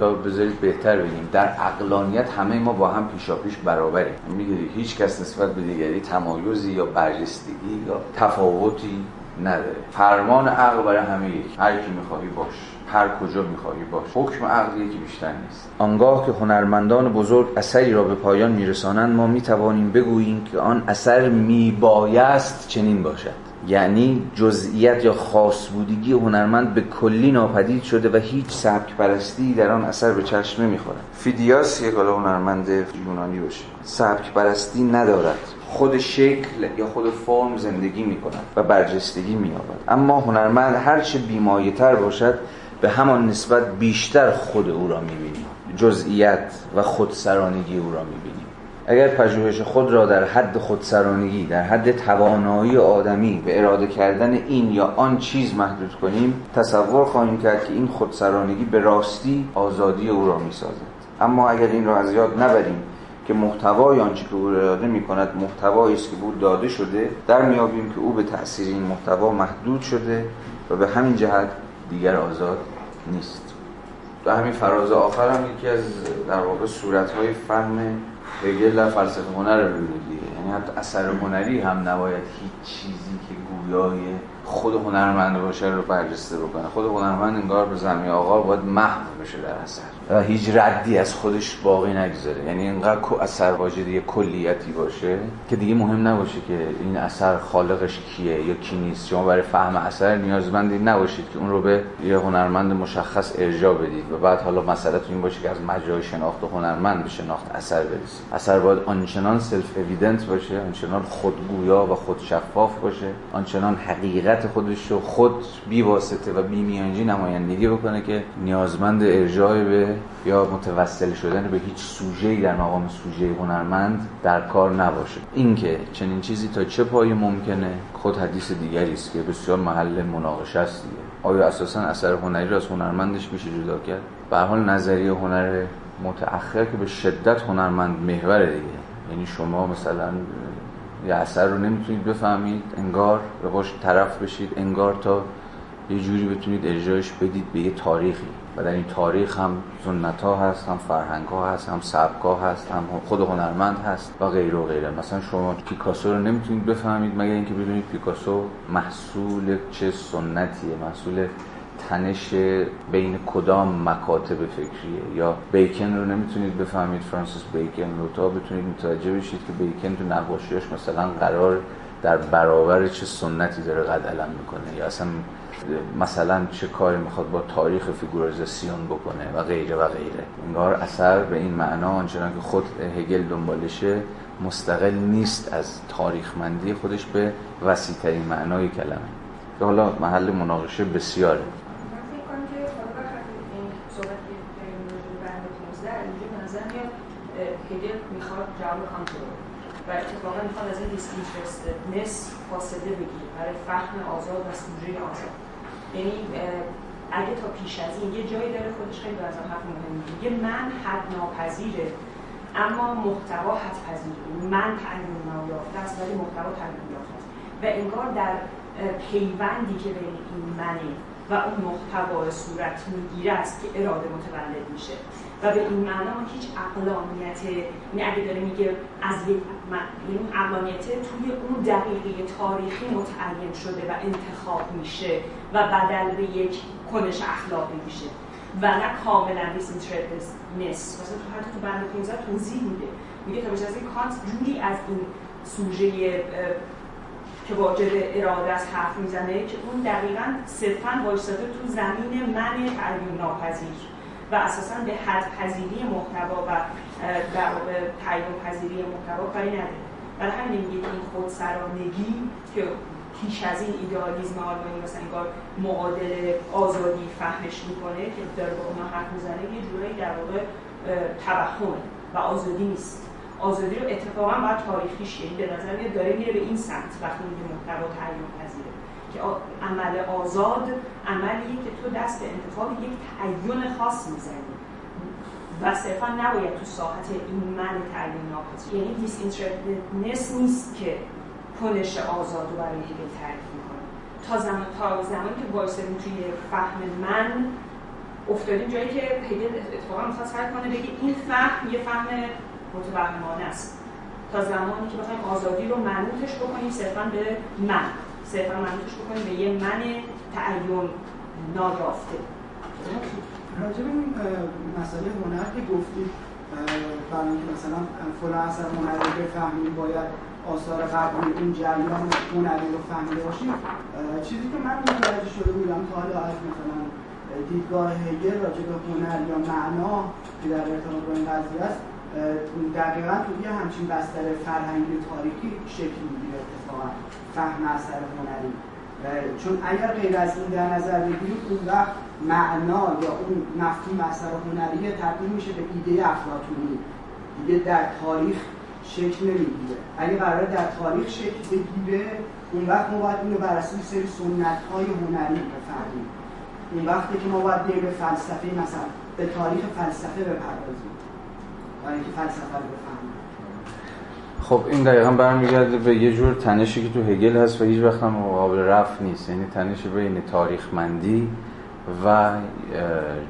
یا بذارید بهتر بگیم در عقلانیت همه ما با هم پیشا پیش برابریم. می‌گیری هیچ کس نسبت به دیگری تمایزی یا برجستگی یا تفاوتی نداره. فرمان عقل برای همه یک. هر کی می‌خواهی باش. هر کجا می‌خواهی باش. حکم عقل یکی بیشتر نیست. آنگاه که هنرمندان بزرگ اثری را به پایان میرسانند ما می‌توانیم بگوییم که آن اثر میبایست چنین باشد. یعنی جزئیت یا خاص بودگی هنرمند به کلی ناپدید شده و هیچ سبک پرستی در آن اثر به چشم نمی‌خوره فیدیاس یک حالا هنرمند یونانی باشه. سبک پرستی ندارد. خود شکل یا خود فرم زندگی می‌کند و برجستگی مییابد. اما هنرمند هرچه بیمایه تر باشد به همان نسبت بیشتر خود او را می‌بینیم. جزئیت و خودسرانگی او را می‌بینیم. اگر پژوهش خود را در حد خودسرانگی در حد توانایی آدمی به اراده کردن این یا آن چیز محدود کنیم تصور خواهیم کرد که این خودسرانگی به راستی آزادی او را می‌سازد. اما اگر این را از یاد نبریم که محتوای آنچه که او اراده می کند محتوایی است که بود داده شده در میابیم که او به تأثیر این محتوا محدود شده و به همین جهت دیگر آزاد نیست. و همین فراز آخر هم یکی از در واقع صورتهای فهم هگل در فلسفه هنر رو دیگه یعنی حتی اثر هنری هم نباید هیچ چیزی که گویای خود هنرمند باشه رو برجسته بکنه. خود هنرمند انگار به زمین آقا باید محو بشه در اثر. و هیچ ردی از خودش باقی نگذاره. یعنی اینقدر اثر واجد کلیتی باشه که دیگه مهم نباشه که این اثر خالقش کیه یا کی نیست. شما برای فهم اثر نیازمند این نباشید که اون رو به یه هنرمند مشخص ارجاع بدید و بعد حالا مسئله این باشه که از مجرای شناخت هنرمند به شناخت اثر برسید. اثر باید آنچنان self-evident باشه آنچنان خودگویا و خودشفاف باشه آنچنان حقیقت خودش رو خود بی واسطه و بی میانجی نمایندگی بکنه که نیازمند ارجاع به یا متوسل شدن به هیچ سوژه‌ای در مقام سوژه هنرمند در کار نباشه. اینکه چنین چیزی تا چه پای ممکنه خود حدیث دیگری است که بسیار محل مناقشه است دیگه. آیا اساسا اثر هنری را از هنرمندش میشه جدا کرد؟ به حال نظریه هنر متأخر که به شدت هنرمند محور دیگه. یعنی شما مثلا یه اثر رو نمی‌تونید بفهمید انگار به باش طرف بشید انگار تا یه جوری بتونید اجرایش بدید به یه تاریخی. و در این تاریخ هم سنت ها هست هم فرهنگ ها هست هم سبک هست هم خود هنرمند هست و غیره و غیره. مثلا شما پیکاسو رو نمی‌تونید بفهمید مگر اینکه بدونید پیکاسو محصول چه سنتیه محصول تنش بین کدام مکاتب فکریه. یا بیکن رو نمی‌تونید بفهمید فرانسیس بیکن رو. تا بتونید متوجه بشید که بیکن تو نقاشیش مثلا قرار در برابر چه سنتی داره قد علم می‌کنه. یا اصلا مثلا چه کاری می‌خواد با تاریخ فیگورالیزاسیون بکنه و غیره و غیره. انگار اثر به این معنا آنچنان که خود هگل دنبالشه مستقل نیست از تاریخمندی خودش به وسیعترین معنای کلمه. که حالا محل مناقشه بسیاره. و اتفاقا می‌خواد از این نس فاصله بگیر برای فهم آزاد و سوژه آزاد. یعنی اگه تا پیش از این یه جایی داره خودش خیلی از حرف مهمی یه من حد ناپذیره اما محتوا حد پذیره من تعلیم نایافته است ولی محتوا تعلیم یافته است. و انگار در پیوندی که بین این منه و اون محتوا صورت می‌گیره است که اراده متولد میشه. و به این معنا هیچ اقلانیت یعنی اگه داره میگه از یک یعنی اون اقلانیت توی اون دقیقه تاریخی متعین شده و انتخاب میشه. و بدل به یک کنش اخلاقی میشه. و نه کاملا نیست مثلا تو حتی تو بند 15 توضیح میده. میگه تا از این کانت جوری از این سوژه که واجد اراده از حرف می‌زنه که اون دقیقا صرفا وایستاده تو زمین من تعلیم ناپذیر و اساسا به حد پذیری محتوا و در واقع تعیین پذیری محتوا کاری نداره. برای همین میگه این خودسرانگی که پیش از این ایدئالیسم آلمانی مثلا انگار معادل آزادی فهمش می‌کنه که داره با اونا حرف می‌زنه یه جورایی در واقع توهمه و آزادی نیست. آزادی رو اتفاقا باید تاریخیش یعنی به نظر میاد داره میره به این سمت وقتی میگه محتوا تعیین پذیره. که عمل آزاد عملیه که تو دست به انتخاب یک تعین خاص می‌زنی. و صرفا نباید تو ساحت این من تعیین ناپذیر یعنی دیس نیست که کنش آزاد رو برای هگل تعریف می‌کنه تا زمان تا زمانی که وایسادیم توی فهم من افتادیم جایی که هگل اتفاقا می‌خواد سعی کنه بگه این فهم یه فهم متوهمانه است. تا زمانی که بخوایم آزادی رو منوطش بکنیم صرفا به من. صرفا منوطش بکنیم به یه من تعین نایافته. راجب این مسئله هنر که گفتید برای مثلا فلان اثر هنری بفهمیم باید آثار قبلی اون جریان هنری رو فهمیده باشیم چیزی که من متوجه شده بودم تا حالا از مثلا دیدگاه هگل راجع به هنر یا معنا که در ارتباط با این قضیه است دقیقا توی همچین بستر فرهنگی تاریخی شکل می‌گیره اتفاقا فهم اثر هنری. چون اگر غیر از این در نظر بگیریم اون وقت معنا یا اون مفهوم اثر هنری تبدیل میشه به ایده افلاطونی دیگه در تاریخ شکل نمی‌گیره اگه قرار در تاریخ شکل بگیره اون وقت ما باید اینو بر اساس سری سنت های هنری بفهمیم. اون وقتی که ما باید به فلسفه مثلا به تاریخ فلسفه بپردازیم. برای اینکه فلسفه رو بفهمیم. خب این دقیقا برمیگرده به یه جور تنشی که تو هگل هست و هیچ وقت هم قابل رفع نیست. یعنی تنش بین تاریخمندی و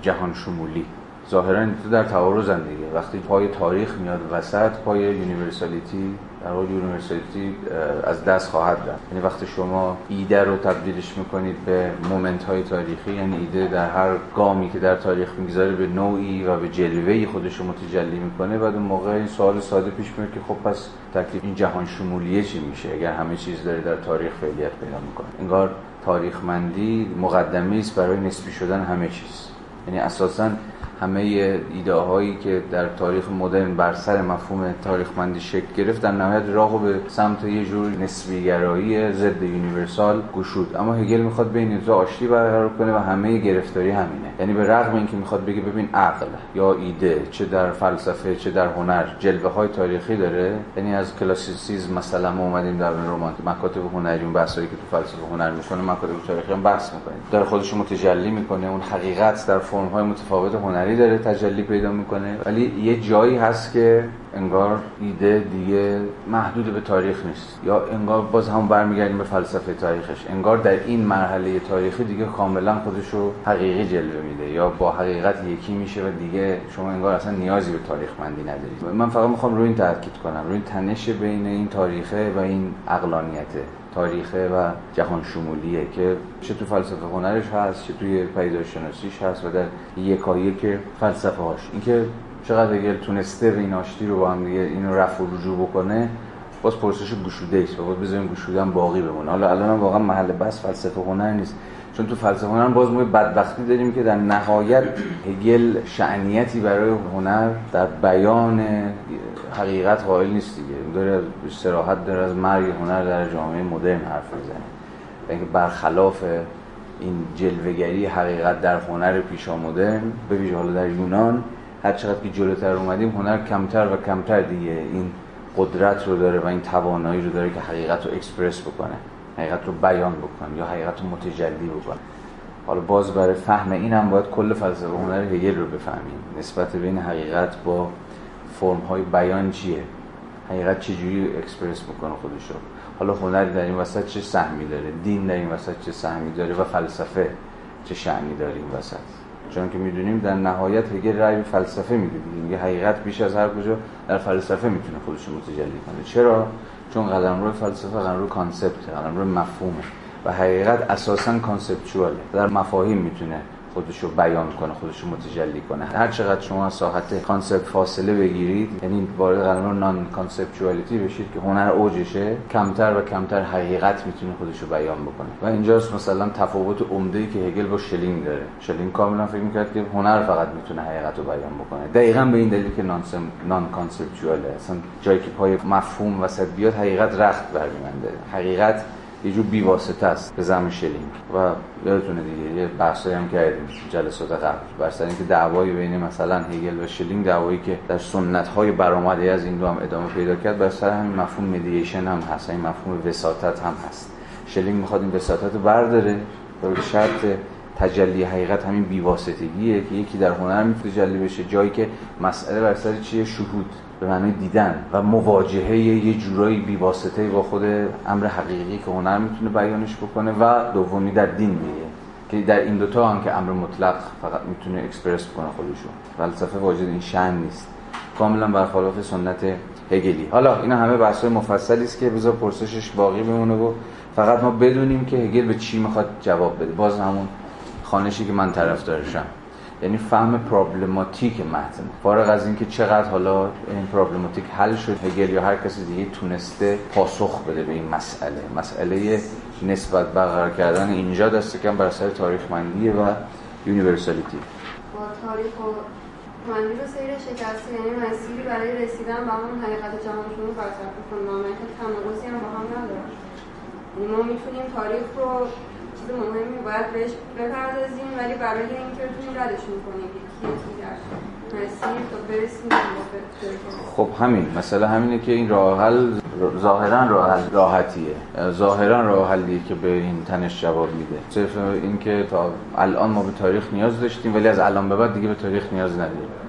جهان شمولی. ظاهرا تو در تعارض دیگه. وقتی پای تاریخ میاد وسط پای universality در واقع universality از دست خواهد رفت. یعنی وقتی شما ایده رو تبدیلش می‌کنید به moment های تاریخی یعنی ایده در هر گامی که در تاریخ می‌گذاره به نوعی و به جلوه‌ای خودش رو متجلی می‌کنه بعد اون موقع این سوال ساده پیش میاد که خب پس تکلیف این جهان شمولیه چی میشه؟ اگر همه چیز داره در تاریخ فعالیت پیدا می‌کنه. انگار تاریخمندی مقدمه است برای نسبی شدن همه چیز. یعنی اساساً همه ایده هایی که در تاریخ مدرن بر سر مفهوم تاریخمندی شکل گرفت در نهایت راهو به سمت یه جور نسبی گرایی ضد یونیورسال گشود. اما هگل می‌خواد بین این آشتی برقرار کنه و همه گرفتاری همینه. یعنی به رغم اینکه می‌خواد بگه ببین عقل یا ایده چه در فلسفه چه در هنر جلوه های تاریخی داره یعنی از کلاسیسیسم مثلا ما اومدیم در رمان مکاتب هنری اون بحثایی که تو فلسفه هنر می‌کنه مکاتب تاریخی هم بحث می‌کنه. داره خودش متجلی می‌کنه اون حقیقت در فرم های متفاوت هنری داره تجلی پیدا می‌کنه ولی یه جایی هست که انگار ایده دیگه محدود به تاریخ نیست. یا انگار باز هم برمیگردیم به فلسفه تاریخش. انگار در این مرحله تاریخی دیگه کاملا خودش رو حقیقی جلوه میده یا با حقیقت یکی میشه و دیگه شما انگار اصلا نیازی به تاریخ مندی ندارید من فقط می‌خوام روی این تاکید کنم. روی تنش بین این تاریخه و این اقلانیته تاریخه و جهان شمولیه که چه تو فلسفه هنرش هست چه توی پیدایشناسیش هست و در یکایک فلسفه هاش. اینکه چقدر هگل تونسته آشتی رو با هم دیگه اینو رفع و رجوع بکنه باز پرسش گشوده است و باید بذاریم گشودن باقی بمونه. حالا الان واقعا محل بس فلسفه هنر نیست. چون تو فلسفه هنر باز ما بدبختی داریم که در نهایت هگل شعنیتی برای هنر در بیان حقیقت قائل نیست دیگه. داره سراحت داره از مرگ هنر در جامعه مدرن حرف می‌زنه. اینکه برخلاف این جلوگری حقیقت در هنر پیشا مدرن به ویژه حالا در یونان هر چقدر که جلوتر اومدیم هنر کمتر و کمتر دیگه این قدرت رو داره و این توانایی رو داره که حقیقت رو اکسپرس بکنه حقیقت رو بیان بکنه یا حقیقت رو متجلی بکنه. حالا باز برای فهم این هم باید کل فلسفه هنر هگل رو بفهمیم. نسبت بین حقیقت با فرم های بیان چیه؟ حقیقت چجوری اکسپرس بکنه خودش رو حالا هنر در این وسط چه سهمی داره؟ دین در این وسط چه سهمی داره؟ و فلسفه چه شأنی داره این وسط؟ چون که می‌دونیم در نهایت هگل رأی به فلسفه میده میگه حقیقت بیش از هر کجا در فلسفه می‌تونه خودش متجلی کنه. چرا؟ چون قلمروی فلسفه قلمروی concept قلمروی مفهومه. و حقیقت اساسا conceptual ه در مفاهیم می‌تونه خودش رو بیان کنه خودش رو متجلی کنه. هر چقدر شما ساحت concept فاصله بگیرید یعنی وارد قلمرو non-conceptuality بشید که هنر اوجشه کمتر و کمتر حقیقت می‌تونه خودش رو بیان بکنه. و اینجاست مثلا تفاوت عمده ای که هگل با شلینگ داره. شلینگ کاملا فکر می‌کرد که هنر فقط می‌تونه حقیقت رو بیان بکنه. دقیقا به این دلیل که non non-conceptual ه اصلا جایی که پای مفهوم وسط بیاد حقیقت رخت برمیبنده حقیقت یه جور بیواسطه است به زعم شلینگ و یادتونه دیگه یه بحثایی هم کردیم جلسات قبل. بر سر اینکه دعوایی بین مثلا هگل و شلینگ دعوایی که در سنت های برآمده از این دو هم ادامه پیدا کرد بر سر همین مفهوم mediation هم هست. این مفهوم وساطت هم هست. شلینگ می‌خواد این وساطت رو برداره به شرط تجلی حقیقت همین بیواسطگیه که یکی در هنر می‌تونه تجلی بشه. جایی که مسئله بر سر چیه؟ شهود. به معنی دیدن و مواجهه یه جورایی بیواسطه با خود امر حقیقی که هنر می‌تونه بیانش بکنه و دومی در دین میگه که در این دوتا هم که امر مطلق فقط می‌تونه اکسپرس بکنه خودشو فلسفه واجد این شن نیست. کاملا برخلاف سنت هگلی. حالا اینا همه بحث‌های مفصلی است که بذار پرسشش باقی بمونه و فقط ما بدونیم که هگل به چی می‌خواد جواب بده. باز همون خانشی که من طرفدارشم. یعنی فهم پرابلماتیک متن فارغ از اینکه چقدر حالا این پرابلماتیک حل شد هگل یا هر کسی دیگه تونسته پاسخ بده به این مسئله. مسئله نسبت برقرار کردن اینجا دست کم بر سر تاریخ مندیه و یونیورسالیتی. با تاریخ و مندی رو سیر شکسته یعنی مسیری برای رسیدن به همون حقیقت جهان شما فلسفه فوندامنت تناقضی هم با هم نداره. یعنی ما می‌تونیم تاریخ رو چیز مهمی باید بهش بپردازیم ولی برای اینکه بتونیم ردش کنیم یکی در تا برسیم خب همین مسئله همینه که این راه حل ظاهرا راه حل راحتیه. ظاهرا راه حلیه که به این تنش جواب میده. صرف اینکه تا الان ما به تاریخ نیاز داشتیم ولی از الان به بعد دیگه به تاریخ نیاز نداریم.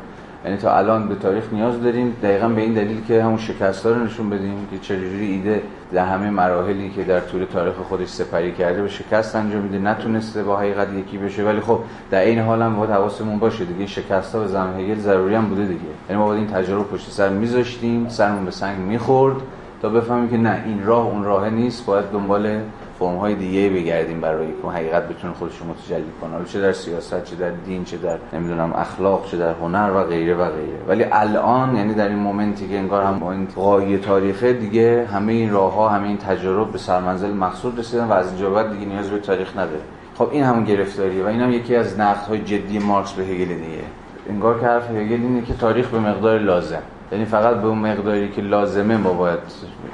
یعنی تا الان به تاریخ نیاز داریم. دقیقا به این دلیل که همون شکست رو نشون بدیم که چجوری ایده در همه مراحلی که در طول تاریخ خودش سپری کرده به شکست انجام میده. نتونسته با حقیقت یکی بشه ولی خب در این حال هم باید حواسمون باشه دیگه. شکست ها به زمان هگل ضروری هم بوده دیگه. یعنی ما باید این تجربه پشت سر میذاشتیم سرمون به سنگ می‌خورد تا بفهمیم که نه این راه اون راه نیست. باید دنبال فرم های دیگه بگردیم برای که حقیقت بتونه خودش رو متجلی کنه. چه در سیاست چه در دین چه در نمی‌دونم اخلاق چه در هنر و غیره و غیره. ولی الان یعنی در این مومنتی که انگار هم با این قایه تاریخه دیگه همه این راه ها همه این تجارب به سرمنزل مقصود رسیدن و از اینجا بعد دیگه نیاز به تاریخ نداره. خب این همون گرفتاریه و این هم یکی از نقد های جدی مارکس به هگل دیگه. انگار که حرف هگل اینه که تاریخ به مقدار لازم. یعنی فقط به اون مقداری که لازمه ما باید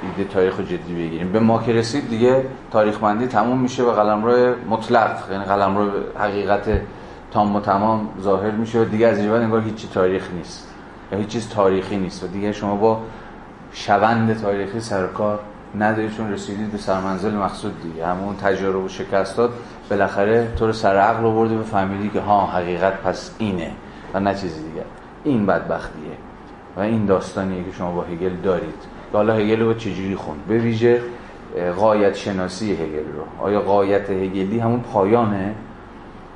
ایده تاریخ رو جدی بگیریم. به ما که رسید دیگه تاریخ بندی تموم میشه و قلمرو مطلق یعنی قلمرو حقیقت تام و تمام ظاهر میشه و دیگه از این بعد انگار هیچی تاریخ نیست. یا هیچ چیز تاریخی نیست و دیگه شما با شوند تاریخی سرکار نداری چون رسیدید به سرمنزل مقصود دیگه. همون تجارب و شکستات بالاخره تو رو سر عقل آورده به فهمیدی که ها حقیقت پس اینه و نه چیزی دیگه. این بدبختیه. و این داستانیه که شما با هگل دارید. حالا هگل رو چجوری خوند؟ به ویژه قایت شناسی هگل رو. آیا قایت هگلی همون پایانه؟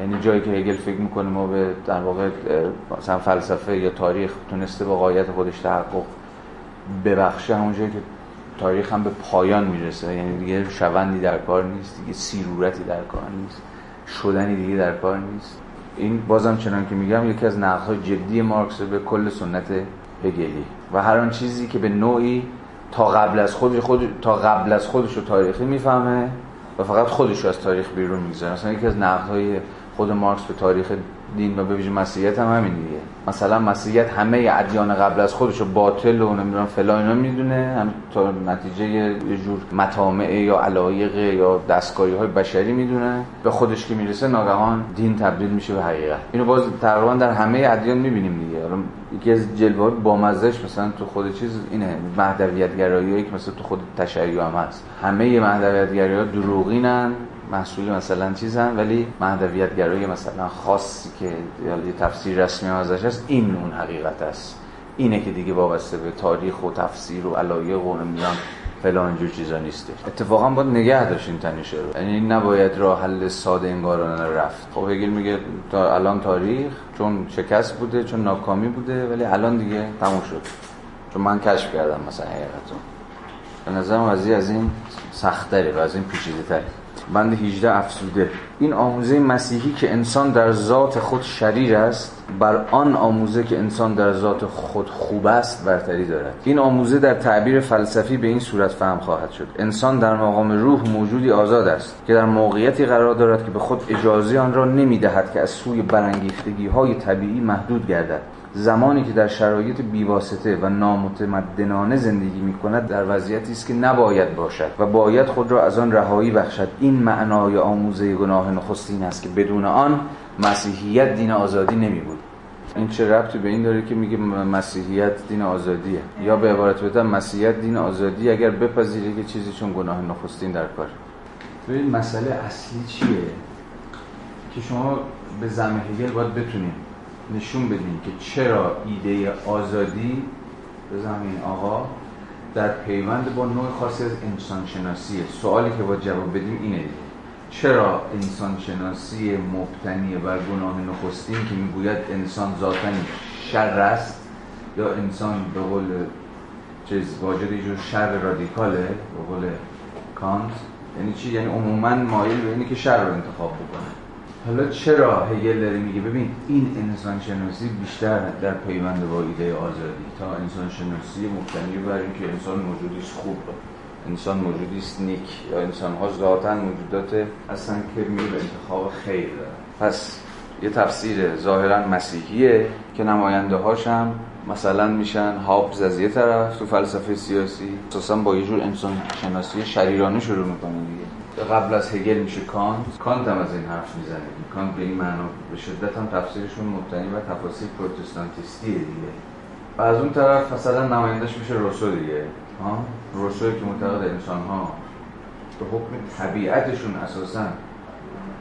یعنی جایی که هگل فکر می‌کنه ما به در واقع مثلا فلسفه یا تاریخ تونسته با قایت خودش تحقق ببخشه همون جایی که تاریخ هم به پایان می‌رسه. یعنی دیگه شوندی در کار نیست دیگه سیرورتی در کار نیست شدنی دیگه در کار نیست. این بازم چنان که میگم یکی از نقدهای جدی مارکس به کل سنت هگلی. و هر آن چیزی که به نوعی تا قبل از خودش خود تا قبل از خودش رو تاریخی می‌فهمه و فقط خودش رو از تاریخ بیرون می‌گذاره. مثلا یکی از نقدهای خود مارکس به تاریخ دین و به ویژه مسیحیت هم همین دیگه. مثلا مسیحیت همه ادیان قبل از خودش رو باطل و نمی‌دونم فلان اینا می‌دونه. هم تا نتیجه یه جور مطامع یا علایق یا دستکاری های بشری می‌دونه. به خودش که می‌رسه ناگهان دین تبدیل میشه به حقیقت. اینو باز تقریبا در همه ادیان می‌بینیم دیگه. حالا یکی از جلوه بامزش مثلا تو خود چیز اینه. مهدویت گرایی که مثلا تو خود تشیع هم هست. همه مهدویت گرایی دروغینن. محصول مثلا چیزن ولی مهدویت گرایی مثلا خاصی که یه تفسیر رسمی ازش هست این اون حقیقت است. اینه که دیگه وابسته به تاریخ و تفسیر و علایق و نمی‌دونم فلان جور چیزا نیستش. اتفاقا باید نگه داشت این تنشه رو. یعنی نباید راه حل ساده انگارانه رفت. خب هگل میگه تا الان تاریخ چون شکست بوده چون ناکامی بوده ولی الان دیگه تموم شد. چون من کشف کردم مثلا حقیقتو. به نظرم از این سختره و از این پیچیده تره بند 18 افسوده این آموزه مسیحی که انسان در ذات خود شریر است بر آن آموزه که انسان در ذات خود خوب است برتری دارد. این آموزه در تعبیر فلسفی به این صورت فهم خواهد شد. انسان در مقام روح موجودی آزاد است که در موقعیتی قرار دارد که به خود اجازه آن را نمی‌دهد که از سوی برانگیختگی های طبیعی محدود گردد. زمانی که در شرایط بیواسطه و نامتمدنانه زندگی می کند در وضعیتی است که نباید باشد و باید خود را از آن رهایی بخشد. این معنای آموزه گناه نخستین است که بدون آن مسیحیت دین آزادی نمی بود این چه ربطی به این داره که میگه مسیحیت دین آزادیه؟ یا به عبارت بهتر مسیحیت دین آزادی اگر بپذیره که چیزی چون گناه نخستین در کار. ببین مسئله اصلی چیه؟ که شما به زمه هگل باید بتونید نشون بدیم که چرا ایده آزادی به زمین آقا در پیوند با نوع خاصی از انسان شناسیه سوالی که باید جواب بدیم اینه. چرا انسان شناسی مبتنی بر گناه نخستین که می‌گوید انسان ذاتا شر است یا انسان به قول چیز واجد یه شر رادیکاله به قول کانت؟ یعنی چی؟ یعنی عموما مایل به اینه که شر رو انتخاب بکنه. حالا چرا هگل داره میگه؟ ببین این انسان شناسی بیشتر در پیوند با ایده آزادی. تا انسان شناسی مبتنی بر اینکه انسان موجودی خوب انسان موجودی است نیک یا انسان ها ذاتا موجودات هستن که میل انتخاب خیر. دارن پس یه تفسیر ظاهرا مسیحیه که نماینده هاشم مثلا میشن هابز از یه طرف تو فلسفه سیاسی اساسا با یه جور انسان شناسی شریرانه شروع می‌کنه دیگه. قبل از هگل میشه کانت. کانت هم از این حرف می‌زنه. کانت به این معنا به شدت هم تفسیرشون مبتنی بر تفاسیر پروتستانتیستی دیگه. و از اون طرف مثلا نمایندش میشه روسو دیگه. ها؟ روسو که معتقد انسان ها به حکم طبیعتشون اساسا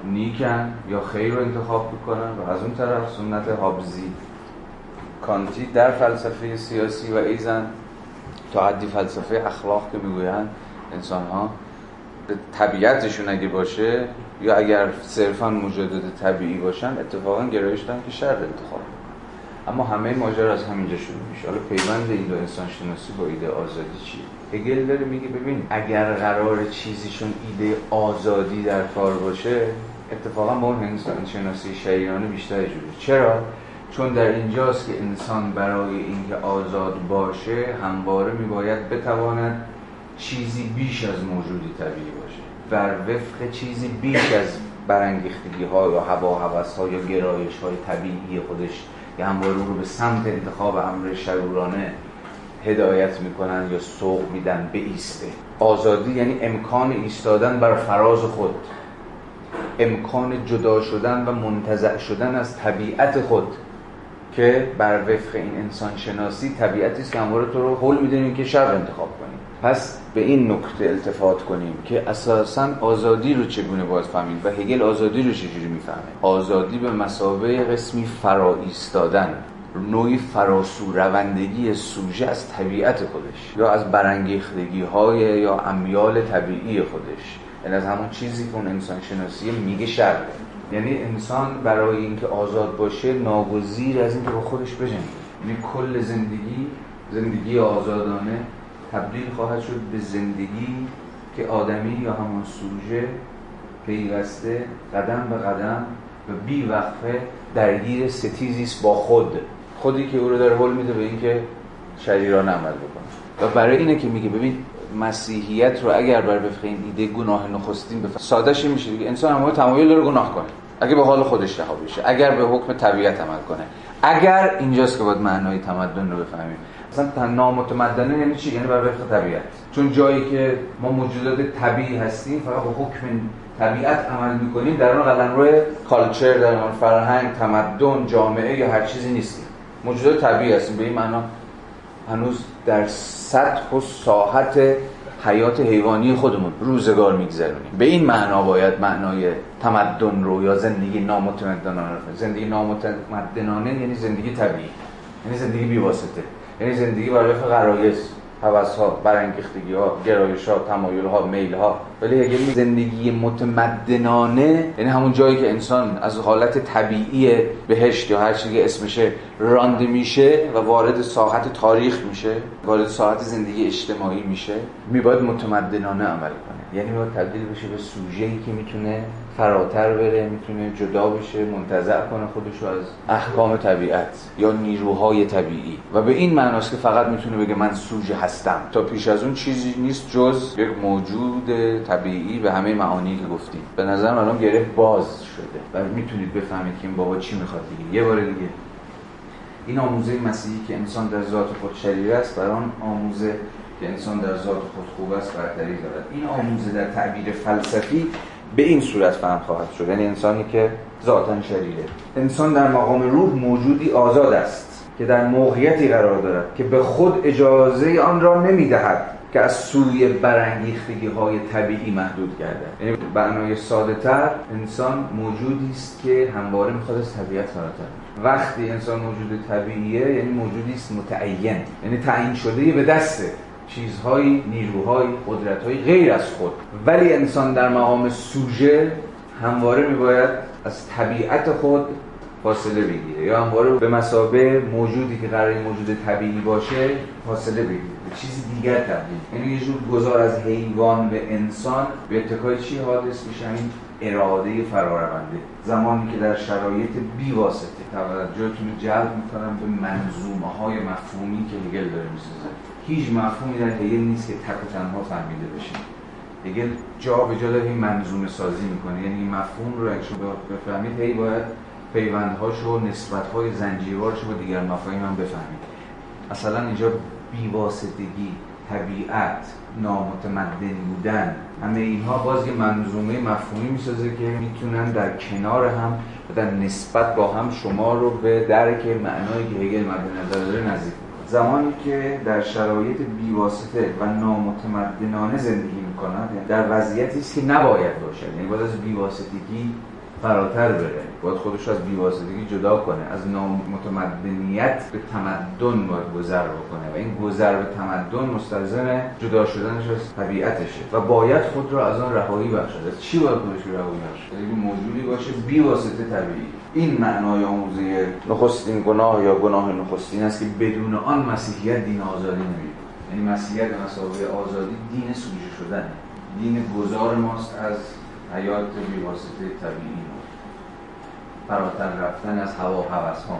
نیکن یا خیر رو انتخاب می‌کنن و از اون طرف سنت هابزی کانتی در فلسفه سیاسی و ایزن تا حدی فلسفه اخلاق که می‌گویند انسان ها طبیعتشون اگه باشه یا اگر صرفا مجدد طبیعی باشن اتفاقا گرایش دارن که شر انتخاب اما همه ماجرا از همینجا شروع میشه. حالا پیوند این دو انسان شناسی با ایده آزادی چیه؟ هگل داره میگه ببین اگر قرار چیزیشون ایده آزادی در کار باشه اتفاقا با اون انسان شناسی شریرانه بیشتر جوری چرا؟ چون در اینجاست که انسان برای اینکه آزاد باشه همواره میباید بتواند چیزی بیش از موجودی طبیعی باشه. بر وفق چیزی بیش از برانگیختگی ها یا هوا هوس ها یا گرایش های طبیعی خودش یا همواره رو به سمت انتخاب امر شرورانه هدایت می‌کنن یا سوق میدن به ایسته. آزادی یعنی امکان ایستادن بر فراز خود. امکان جدا شدن و منتزع شدن از طبیعت خود که بر وفق این انسان شناسی طبیعتی است که همواره تو رو حل می‌دونیم که شر انتخاب کنیم پس به این نکته التفات کنیم که اساسا آزادی رو چگونه باید فهمید و هگل آزادی رو چجوری می‌فهمه؟ آزادی به مسابقه قسمی فرا ایستادن نوعی فراسو روندگی سوژه از طبیعت خودش یا از برانگیختگی های یا امیال طبیعی خودش. یعنی از همون چیزی که اون انسان شناسی میگه شر یعنی انسان برای اینکه آزاد باشه ناگزیر از اینکه با خودش بجنگه. یعنی کل زندگی زندگی آزادانه تبدیل خواهد شد به زندگی که آدمی یا همون سوژه پیوسته قدم به قدم و بی وقفه درگیر ستیزی با خود. خودی که او رو داره حل میده به اینکه شریران عمل بکنه. و برای اینه که میگه ببین مسیحیت رو اگر بر وفق این ایده گناه نخستین بفهم سادهش میشه. دیگه انسان هم تمایل داره گناه کنه. اگه به حال خودش رها بشه اگر به حکم طبیعت عمل کنه. اگر اینجاست که باید معنای تمدن رو بفهمیم. اصلا نامتمدنه یعنی چی؟ یعنی بر وفق طبیعت. چون جایی که ما موجودات طبیعی هستیم فقط به حکم طبیعت عمل می‌کنیم در اون قلم روی کالچر در اون فرهنگ تمدن جامعه یا هر چیزی نیستیم. موجودات طبیعی هستیم. به این معنا هنوز در سطح و ساحت حیات حیوانی خودمون روزگار میگذرونیم. به این معنا باید معنای تمدن رو یا زندگی نامتمدنانه زندگی نامتمدنانه یعنی زندگی طبیعی. یعنی زندگی بیواسطه. یعنی زندگی بر وفق غرایز حوث ها برانگیختگی ها گرایش ها تمایل ها ولی اگه زندگی متمدنانه یعنی همون جایی که انسان از حالت طبیعی بهشت یا هر چیزی اسمشه رانده میشه و وارد ساحت تاریخ میشه وارد ساحت زندگی اجتماعی میشه میباید متمدنانه عمل کنه. یعنی باید تبدیل بشه به سوژه‌ای که می‌تونه فراتر بره می‌تونه جدا بشه منتزع کنه خودش رو از احکام طبیعت یا نیروهای طبیعی. و به این معناست که فقط می‌تونه بگه من سوژه هستم. تا پیش از اون چیزی نیست جز یک موجود طبیعی به همه معانی که گفتیم. به نظر من گره باز شده. و می‌تونید بفهمید که این بابا چی می‌خواد دیگه یه بار دیگه. این آموزه مسیحی که انسان در ذات خود شریر است بر آن آموزه که انسان در ذات خود خوب است برتری دارد. این آموزه در تعبیر فلسفی به این صورت فهم خواهد شد. یعنی انسانی که ذاتا شریره انسان در مقام روح موجودی آزاد است که در موقعیتی قرار دارد که به خود اجازه آن را نمی‌دهد که از سوی برانگیختگی های طبیعی محدود گردد. یعنی معنای ساده تر انسان موجودی است که همواره می‌خواد از طبیعت فراتر وقتی انسان موجود طبیعیه یعنی موجودی است متعین. یعنی تعیین شده به دسته. چیزهایی نیروهای قدرتهایی غیر از خود. ولی انسان در مقام سوژه همواره میباید از طبیعت خود فاصله بگیره یا همواره به مسابه موجودی که قرار موجود طبیعی باشه فاصله بگیره به چیزی دیگر تبدیل. یعنی یه جور گذار از حیوان به انسان به اتکای چی حادث میشه؟ این اراده فرارونده. زمانی که در شرایط بیواسطه توجهتون رو جلب می‌کنم به منظومه های مفهومی که هگل داره می‌سازه. هیچ مفهومی در هگل نیست که تک و تنها فهمیده بشه هگل جا به جا داره این منظومه سازی می‌کنه یعنی این مفهوم رو اگه شما بفهمید هی باید پیوندهاش و نسبتهای زنجیروارش با دیگر مفاهیم هم بفهمید. مثلا اینجا بیواسطگی طبیعت نامتمدن بودن همه اینها باز یه منظومه مفهومی می‌سازه که می‌تونن در کنار هم و در نسبت با هم شما رو به درک معنایی که هگل مد نظر داره نزدیک زمانی که در شرایط بیواسطه و نامتمدنانه زندگی می‌کنند یعنی در وضعیتی است که نباید باشد یعنی باید از بیواسطگی فراتر بره باید خودش از بیواسطگی جدا کنه از نامتمدنیت به تمدن باید گذر بکنه و این گذر به تمدن مستلزم جدا شدنش از طبیعتشه و باید خود را از آن رهایی بخشد. از چی باید خودش رهایی بخشد؟ یعنی موجودی باشه بیواسطه طبیعی. این معنای آموزه نخستین گناه یا گناه نخستین است که بدون آن مسیحیت دین آزادی نمیده یعنی مسیحیت مسابقه آزادی دین سوژه شدن. دین گذار ماست از حیات بیواسطه طبیعی ما. فراتر رفتن از هوا و ها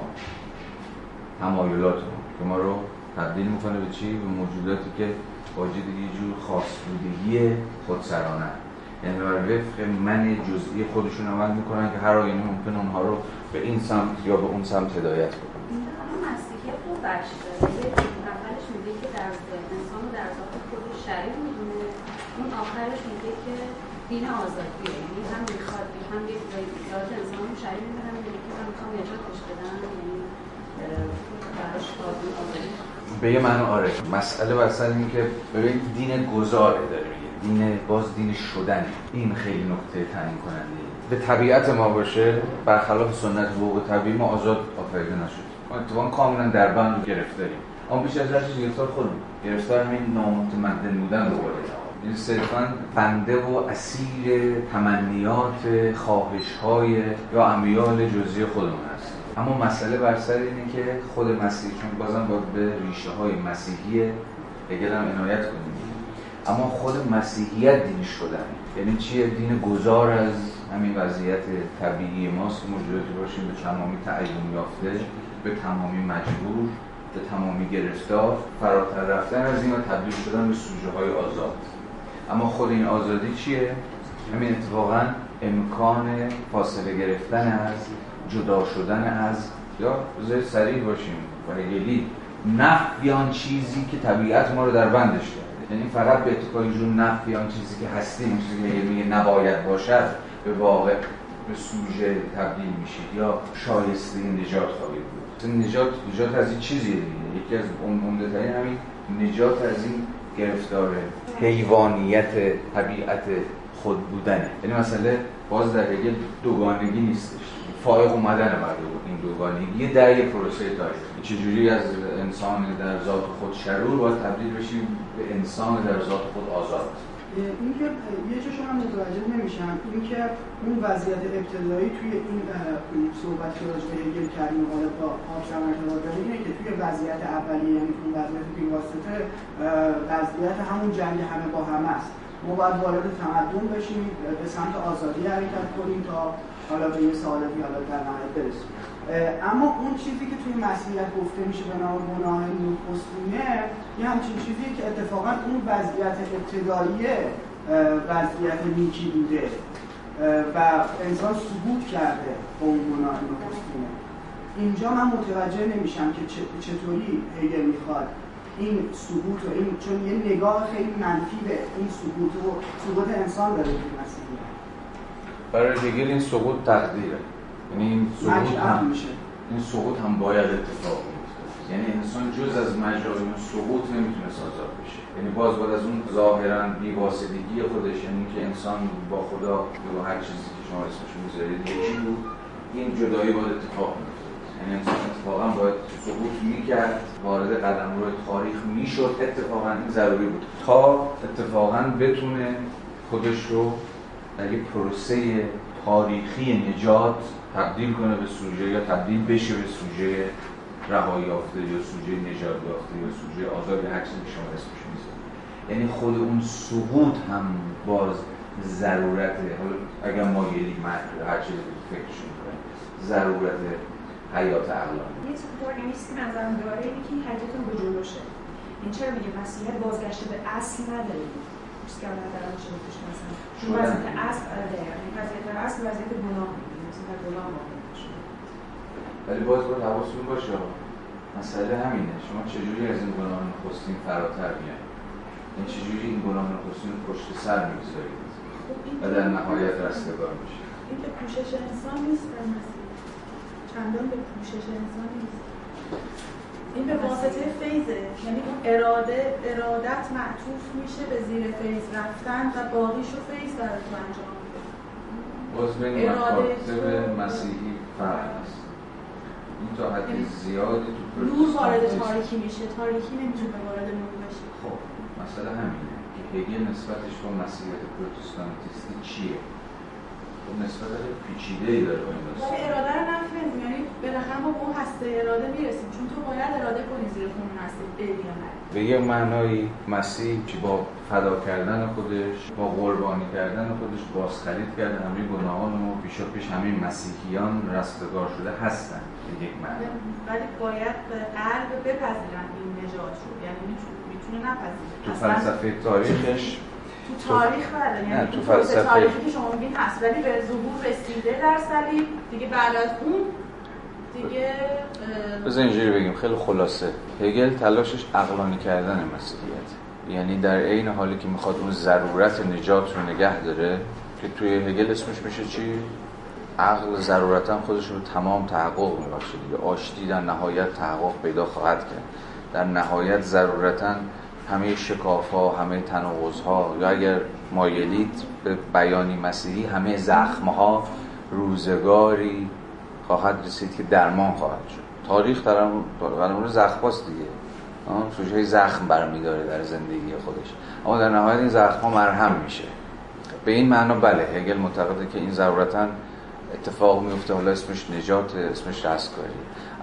تمایلات ما. که ما رو تبدیل می‌کنه به چی؟ به موجوداتی که واجد یه جور خاص بودگی خودسرانه. یعنی بر وفق من جزئی خودشون عمل می‌کنن که هر آینه ممکن اونها رو به این سمت یا به اون سمت هدایت بکنن. مسیحی اولش میگه که در انسان در ذات خودش شریف می‌دونه. اون آخرش میگه که دین آزادیه. یعنی هم می‌خواد هم یک ذات انسان رو شریف می‌دونه. میگه که من می‌خوام نجاتش بدم یعنی براش آزادی به یه معنی آره. مسئله بر سر این که ببین دین گذاره داره دین باز دین شدن این خیلی نکته تعیین کننده. به طبیعت ما باشه برخلاف سنت حقوق طبیعی ما آزاد آفریده نشد ما اتفاقا کاملا در بند گرفتاریم. اما بیش از هر چیز گرفتار خودمون. گرفتار همین نامتمدن بودن قول این صرفا بنده و اسیر تمنیات خواهش های یا امیال جزئی خودمون هست. اما مسئله بر سر اینه که خود مسیح چون بازم باید به ریشه های مسیحی هگل هم عنایت کنیم. اما خود مسیحیت دین شدن. یعنی چیه؟ دین گذار از همین وضعیت طبیعی ماست. که باشیم به تمامی تعیین یافته به تمامی مجبور به تمامی گرفتار. فراتر رفتن از این و تبدیل شدن به سوژه های آزاد. اما خود این آزادی چیه؟ همین اتفاقا امکان فاصله گرفتن از جدا شدن از. یا بذاری سریع باشیم. و هگلی نفی چیزی که طبیعت ما رو در بندش کرد یعنی فقط به اتکای جون نفی آن چیزی که هستیم چیزی که میگه نباید باشد به واقع به سوژه تبدیل میشید یا شایسته نجات خواهید بود. نجات نجات از این چیزیه دیگه. یکی از عمده ترین همین نجات از این گرفتار حیوانیت طبیعت خود بودنه. یعنی مثلا باز در دوگانگی نیستش. فائق اومدن بعد این دوگانگی در یه پروسه تاریخی. چجوری از انسان در ذات خود شرور باید تبدیل بشیم به انسان در ذات خود آزاد. اینکه یه چه شما متوجه نمیشم. اینکه اون وضعیت ابتدایی توی این صحبت که راجع به هگل کردیم حالا با آبشم ارتباط داره اینه که توی وضعیت اولیه یعنی اون وضعیت بیواسطه وضعیت همون جنگ همه با همه است. ما باید وارد تمدن بشیم به سمت آزادی حرکت کنیم تا حالا به یه سعادتی حالا در نهایت برسیم. اما اون چیزی که توی مسیحیت گفته میشه به نام گناه نخستینه یه همچین چیزی که اتفاقا اون وضعیت ابتدایی وضعیت نیکی بوده و انسان سقوط کرده با اون گناه نخستینه اینجا من متوجه نمیشم که چطوری هگل می‌خواد این سقوط و این چون یه نگاه خیلی منفی به این سقوط و سقوط انسان داره توی مسیحیت. برای هگل این سقوط تقدیره. یعنی این سقوط هم این سقوط هم باید اتفاق بیفته. یعنی انسان جز از مجرای سقوط نمی‌تونه آزاد بشه. یعنی باز باید از اون ظاهرا بی‌واسطگی خودش یعنی که انسان با خدا یا هر چیزی که شما اسمش می‌ذارید یکی بود این جدایی باید اتفاق میفته یعنی انسان اتفاقا باید سقوط می‌کرد وارد قدم روی تاریخ می‌شد. اتفاقا این ضروری بود. تا اتفاقا بتونه خودش رو در یک پروسه تاریخی نجات تبدیل کنه به سوژه یا تبدیل بشه به سوژه رهایی یافته یا سوژه نجات یافته یا سوژه آزاد هر چیزی که شما اسمش می‌ذارید. یعنی خود اون سقوط هم باز ضرورت حالا اگر ما یه هر چیزی فکرش می‌کنیم ضرورت حیات عقلانی یه چیز پرنویسی نظرم داره اینه که حرکتون به جلوشه این چرا میگه؟ مسیحیت بازگشته به اصل نداره. چیزی که الان در شده مثلا چون وضعیت اصل یعنی وضعیت اصل وضعیت گناه. ولی باز باید حواستون باشه مسئله همینه. شما چجوری از این گناه نخستین فراتر میاد این چجوری این گناه نخستین رو پشت سر می‌گذارید و در نهایت رستگار میشه این که پوشش انسان نیست به چندان به پوشش انسان نیست. این به واسطه فیضه. یعنی اون اراده ارادت معطوف میشه به زیر فیض رفتن و باقیشو فیض تو انجام بین مکاتب مسیحی فرق است این تا حد یعنی زیادی تو نور وارد تاریکی میشه. تاریکی نمی‌تونه وارد نور بشه. خب مسئله همینه که هگل نسبتش با مسیحیت پروتستانتیستی چیه؟ نسبت پیچیده ای داره این ولی اراده رو نفی یعنی بالاخره ما به اون هسته اراده می‌رسیم. چون تو باید اراده کنی زیر خون هسته بری به یه معنایی مسیح که با فدا کردن خودش با قربانی کردن خودش بازخرید کرده همه گناهان و پیشا پیش همه مسیحیان رستگار شده هستن. به یک معنی. ولی باید به قلب بپذیرن این نجات رو. یعنی می‌تونه نپذیره. تو فلسفه تاریخش تو تاریخ بله یعنی تو فلسفه. تاریخی که شما میگین هست ولی به ظهور رسیده در صلیب دیگه بعد از اون دیگه بذار اینجوری بگیم خیلی خلاصه. هگل تلاشش عقلانی کردن مسیحیت. یعنی در عین حالی که می‌خواد اون ضرورت نجات رو نگه داره که توی هگل اسمش میشه چی؟ عقل ضرورتا خودش رو تمام تحقق میبخشه. دیگه آشتی در نهایت تحقق پیدا خواهد کرد. در نهایت ضرورتا همه شکاف ها همه تناقض ها یا اگر مایلید به بیانی مسیحی همه زخم ها روزگاری خواهد رسید که درمان خواهد شد. تاریخ در اون زخم هاست دیگه. سوژه زخم برمیداره در زندگی خودش. اما در نهایت این زخم ها مرهم میشه. به این معنا بله هگل معتقده که این ضرورتا اتفاق میفته حالا اسمش نجات اسمش رستگاری.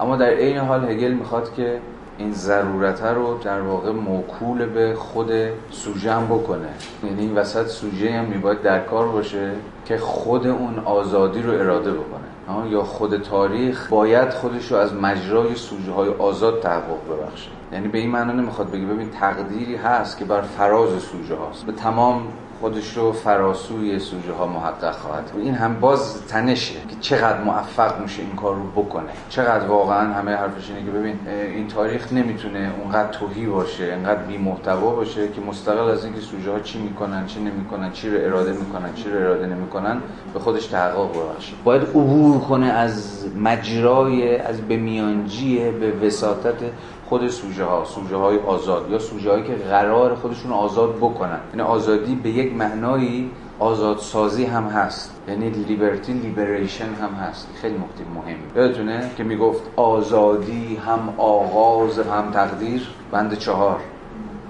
اما در عین حال هگل می‌خواد که این ضرورت رو در واقع موکول به خود سوژه هم بکنه. یعنی این وسط سوژه هم میباید در کار باشه که خود اون آزادی رو اراده بکنه. یا خود تاریخ باید خودش رو از مجرای سوژه های آزاد تحقق ببخشه. یعنی به این معنا نمی‌خواد بگی ببین تقدیری هست که بر فراز سوژه هاست به تمام خودش رو فراسوی سوژه ها محقق خواهد این هم باز تنشه که چقدر موفق میشه این کار رو بکنه. چقدر واقعا همه حرفش اینه که ببین این تاریخ نمی‌تونه اونقدر توهی باشه اینقدر بی محتوا باشه که مستقل از اینکه سوژه ها چی می‌کنن چی نمی‌کنن چی رو اراده می‌کنن چی رو اراده نمی‌کنن به خودش تحقق ببخشه. باید عبور کنه از مجرای از به میانجی به وساطت خود سوژه ها سوژه های آزاد یا سوژه هایی که قرار خودشون آزاد بکنن. یعنی آزادی به یک معنایی آزادسازی هم هست. یعنی لیبرتی لیبریشن هم هست. خیلی نکته مهمی. یادتونه که می‌گفت آزادی هم آغاز هم تقدیر؟ بند چهار.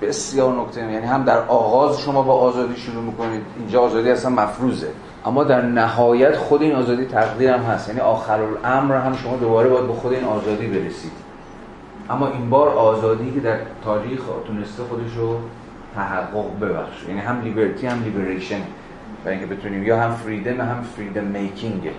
بسیار نکته. یعنی هم در آغاز شما با آزادی شروع می‌کنید اینجا آزادی اصلا مفروضه. اما در نهایت خود این آزادی تقدیر هم هست. یعنی آخر الامر هم شما دوباره باید به خود این آزادی برسید. اما این بار آزادی که در تاریخ تونسته خودش رو تحقق ببخشه. یعنی هم liberty هم liberation و اینکه بتونیم یا هم freedom هم freedom making ه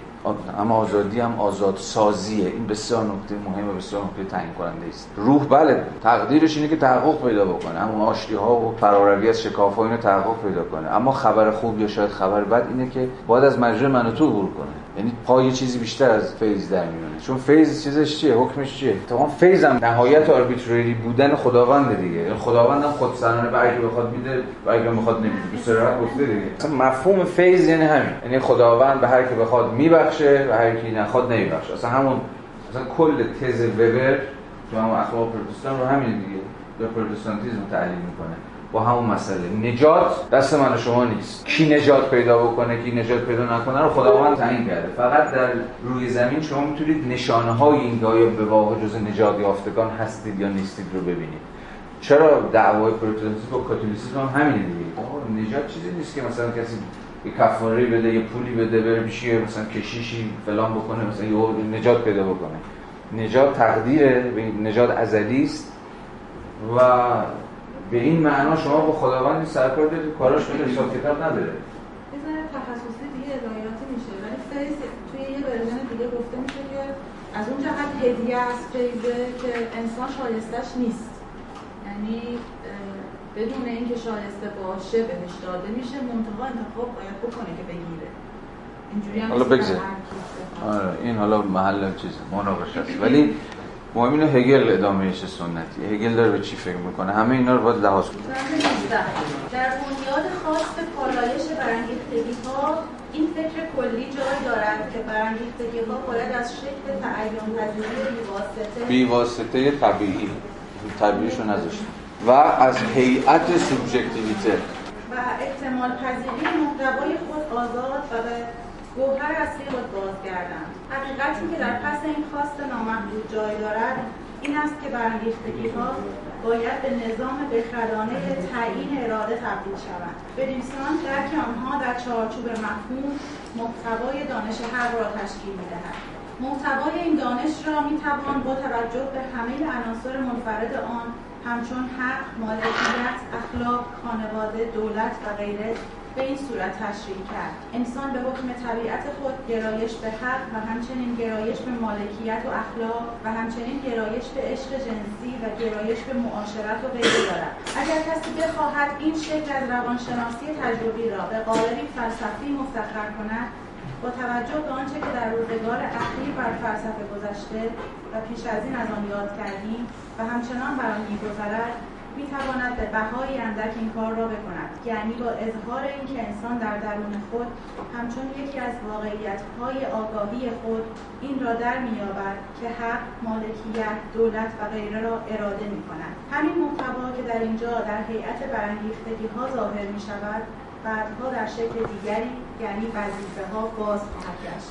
اما آزادی هم آزاد سازیه این بسیار نکته مهم و بسیار نکته تعیین کننده است. روح بله تقدیرش اینه که تحقق پیدا بکنه. همون آشتی ها و فراروی از شکاف ها اینو تحقق پیدا کنه. اما خبر خوب یا شاید خبر بد اینه که باید از مجرای من تو عبور کنه. یعنی پای چیزی بیشتر از faith در میونه چون faith چیزش چیه؟ حکمش چیه؟ تمام faith هم نهایت arbitrary بودن خداوند دیگه. یعنی خداوند هم خودسرانه به اگه بخواد میده و اگه بخواد نمیده. به صراحت گفته دیگه. اصلا مفهوم faith یعنی همین. یعنی خداوند به هر کی بخواد میبخشه و هر کی نخواد نمیبخشه. اصلا همون اصلا کل تز وبر تو همون اخلاق پروتستان رو همین دیگه. به پروتستانتیسم تعلیم می‌کنه. با همون مسئله. نجات دست من شما نیست. کی نجات پیدا بکنه کی نجات پیدا نکنه رو خداوند تعیین کرده. فقط در روی زمین شما می‌تونید نشانه های این که آیا به واقع جز نجات یافتگان هستید یا نیستید رو ببینید. چرا دعوای پروتستانتیسم با کاتولیسیسم هم همینه دیگه؟ نجات چیزی نیست که مثلا کسی یه کفاره بده یه پولی بده بره بشه مثلا کشیشی فلان بکنه مثلا یه نجات پیدا بکنه. نجات تقدیره نجات ازلی است و به این معنا شما با خداوند سرکار دارید کاراش به حساب کتاب نداره. بزنه تخصصی دیگه الهیاتی میشه ولی فیض توی یه ورژن دیگه گفته میشه که از اون جهت هدیه است فیضه که انسان شایستش نیست. یعنی بدون اینکه شایسته باشه بهش داده میشه منتها انتخاب باید بکنه که بگیره. اینجوری هم حالا بگذار. آره این حالا محل چیز مناقشه است. ولی مهم اینه هگل ادامه چه سنتی. هگل داره به چی فکر می‌کنه؟ همه اینا رو باید لحاظ کنیم در بنیاد خاص پالایش برانگیختگی ها این فکر کلی جای دارد که برانگیختگی ها باید از شکل تعین پذیری بیواسطه بیواسطه طبیعی. طبیعیشو نذاشت و از هیئت سوبژکتیویته. و احتمال پذیری محتوای خود آزاد و به گوهر اصلی خود بازگردند حقیقتی که در پس این خواست نامحدود جای دارد این است که برانگیختگی ها باید به نظام بخردانه تعیین اراده تبدیل شوند بنویسان درک آنها در چارچوب مفهوم محتوای دانش حق را تشکیل می‌دهد. محتوای این دانش را می‌توان با توجه به همه عناصر منفرد آن همچون حق، مالکیت، اخلاق، خانواده، دولت و غیره به این صورت تشریح کرد. انسان به حکم طبیعت خود گرایش به حق و همچنین گرایش به مالکیت و اخلاق و همچنین گرایش به عشق جنسی و گرایش به معاشرت و غیره دارد. اگر کسی بخواهد این شکل از روانشناسی تجربی را به قالبی فلسفی مفتخر کند با توجه به آنچه که در روزگار اخیر بر فلسفه گذشته و پیش از این از آن یاد کردیم و همچنان بر آن میگذرد می‌تواند به بهای اندک این کار را بکند یعنی با اظهار اینکه انسان در درون خود همچون یکی از واقعیتهای آگاهی خود این را در مییابد که حق مالکیت دولت و غیره را اراده می کند همین محتوا که در اینجا در هیئت برانگیختگی ها ظاهر می شود بعدها در شکل دیگری یعنی ها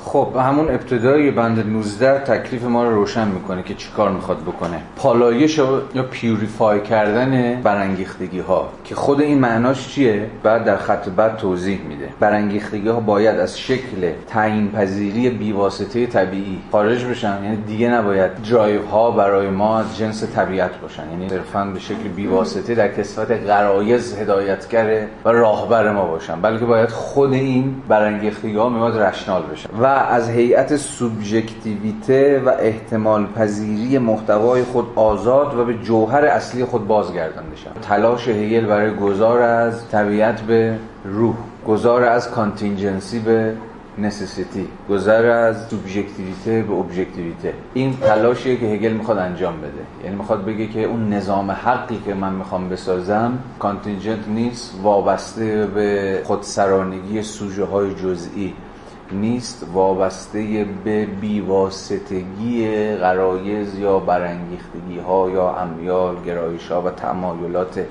خب همون ابتدای بند 19 تکلیف ما رو روشن می‌کنه که چیکار می‌خواد بکنه. پالایش یا purify کردن برانگیختگی ها که خود این معناش چیه؟ بعد در خط بعد توضیح میده. برانگیختگی ها باید از شکل تعیین پذیری بیواسطه طبیعی خارج بشن. یعنی دیگه نباید درایو ها برای ما از جنس طبیعت باشن. یعنی صرفا به شکل بیواسطه در کسوت غرایز هدایتگر و راهبر ما باشن بلکه باید خود این برانگیختگی ها میاد rational بشن و از هیئت subjectivité و احتمال پذیری محتوای خود آزاد و به جوهر اصلی خود بازگردان بشن تلاش هگل برای گذار از طبیعت به روح گذار از contingency به necessity گذر از subjectivité به objectivité این تلاشیه که هگل می‌خواد انجام بده. یعنی می‌خواد بگه که اون نظام حقی که من می‌خوام بسازم contingent نیست وابسته به خودسرانگی سوژه های جزئی نیست وابسته به بیواسطگی غرایز یا برانگیختگی ها یا امیال گرایش ها و تمایلات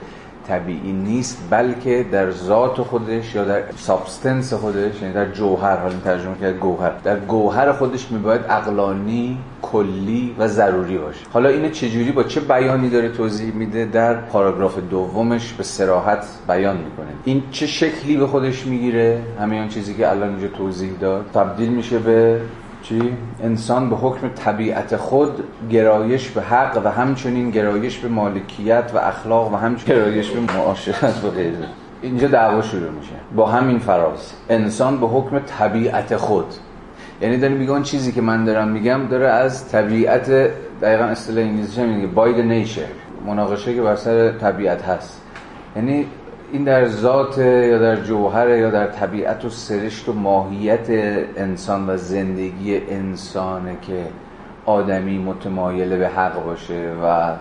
طبیعی نیست بلکه در ذات خودش یا در سابستنس خودش یعنی در جوهر حالا ترجمه کرد گوهر. در گوهر خودش میباید اقلانی کلی و ضروری باشه. حالا اینو چجوری با چه بیانی داره توضیح میده؟ در پاراگراف دومش به سراحت بیان می‌کنه. این چه شکلی به خودش می‌گیره؟ همین چیزی که الان اینجا توضیح داد. تبدیل میشه به چی؟ انسان به حکم طبیعت خود گرایش به حق و همچنین گرایش به مالکیت و اخلاق و همچنین گرایش به معاشرت و غیره. اینجا دعوا شروع میشه. با همین فراز. انسان به حکم طبیعت خود. یعنی داره میگه اون چیزی که من دارم میگم داره از طبیعت دقیقا اصطلاح انگلیسی میگه the nature. مناقشه که بر سر طبیعت هست. یعنی این در ذات یا در جوهر یا در طبیعت و سرشت و ماهیت انسان و زندگی انسانه که آدمی متمایل به حق باشه و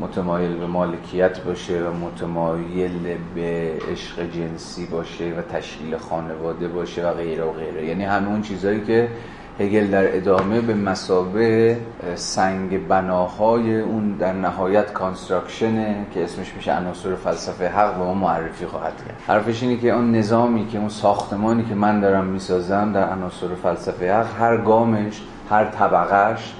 متمایل به مالکیت باشه و متمایل به عشق جنسی باشه و تشکیل خانواده باشه و غیره و غیره. یعنی همه اون چیزهایی که هگل در ادامه به مسابه سنگ بناهای اون در نهایت کانستراکشنه که اسمش میشه عناصر فلسفه حق به ما معرفی خواهد کرد. حرفش اینه که اون نظامی که اون ساختمانی که من دارم می‌سازم در عناصر فلسفه حق هر گامش هر طبقهش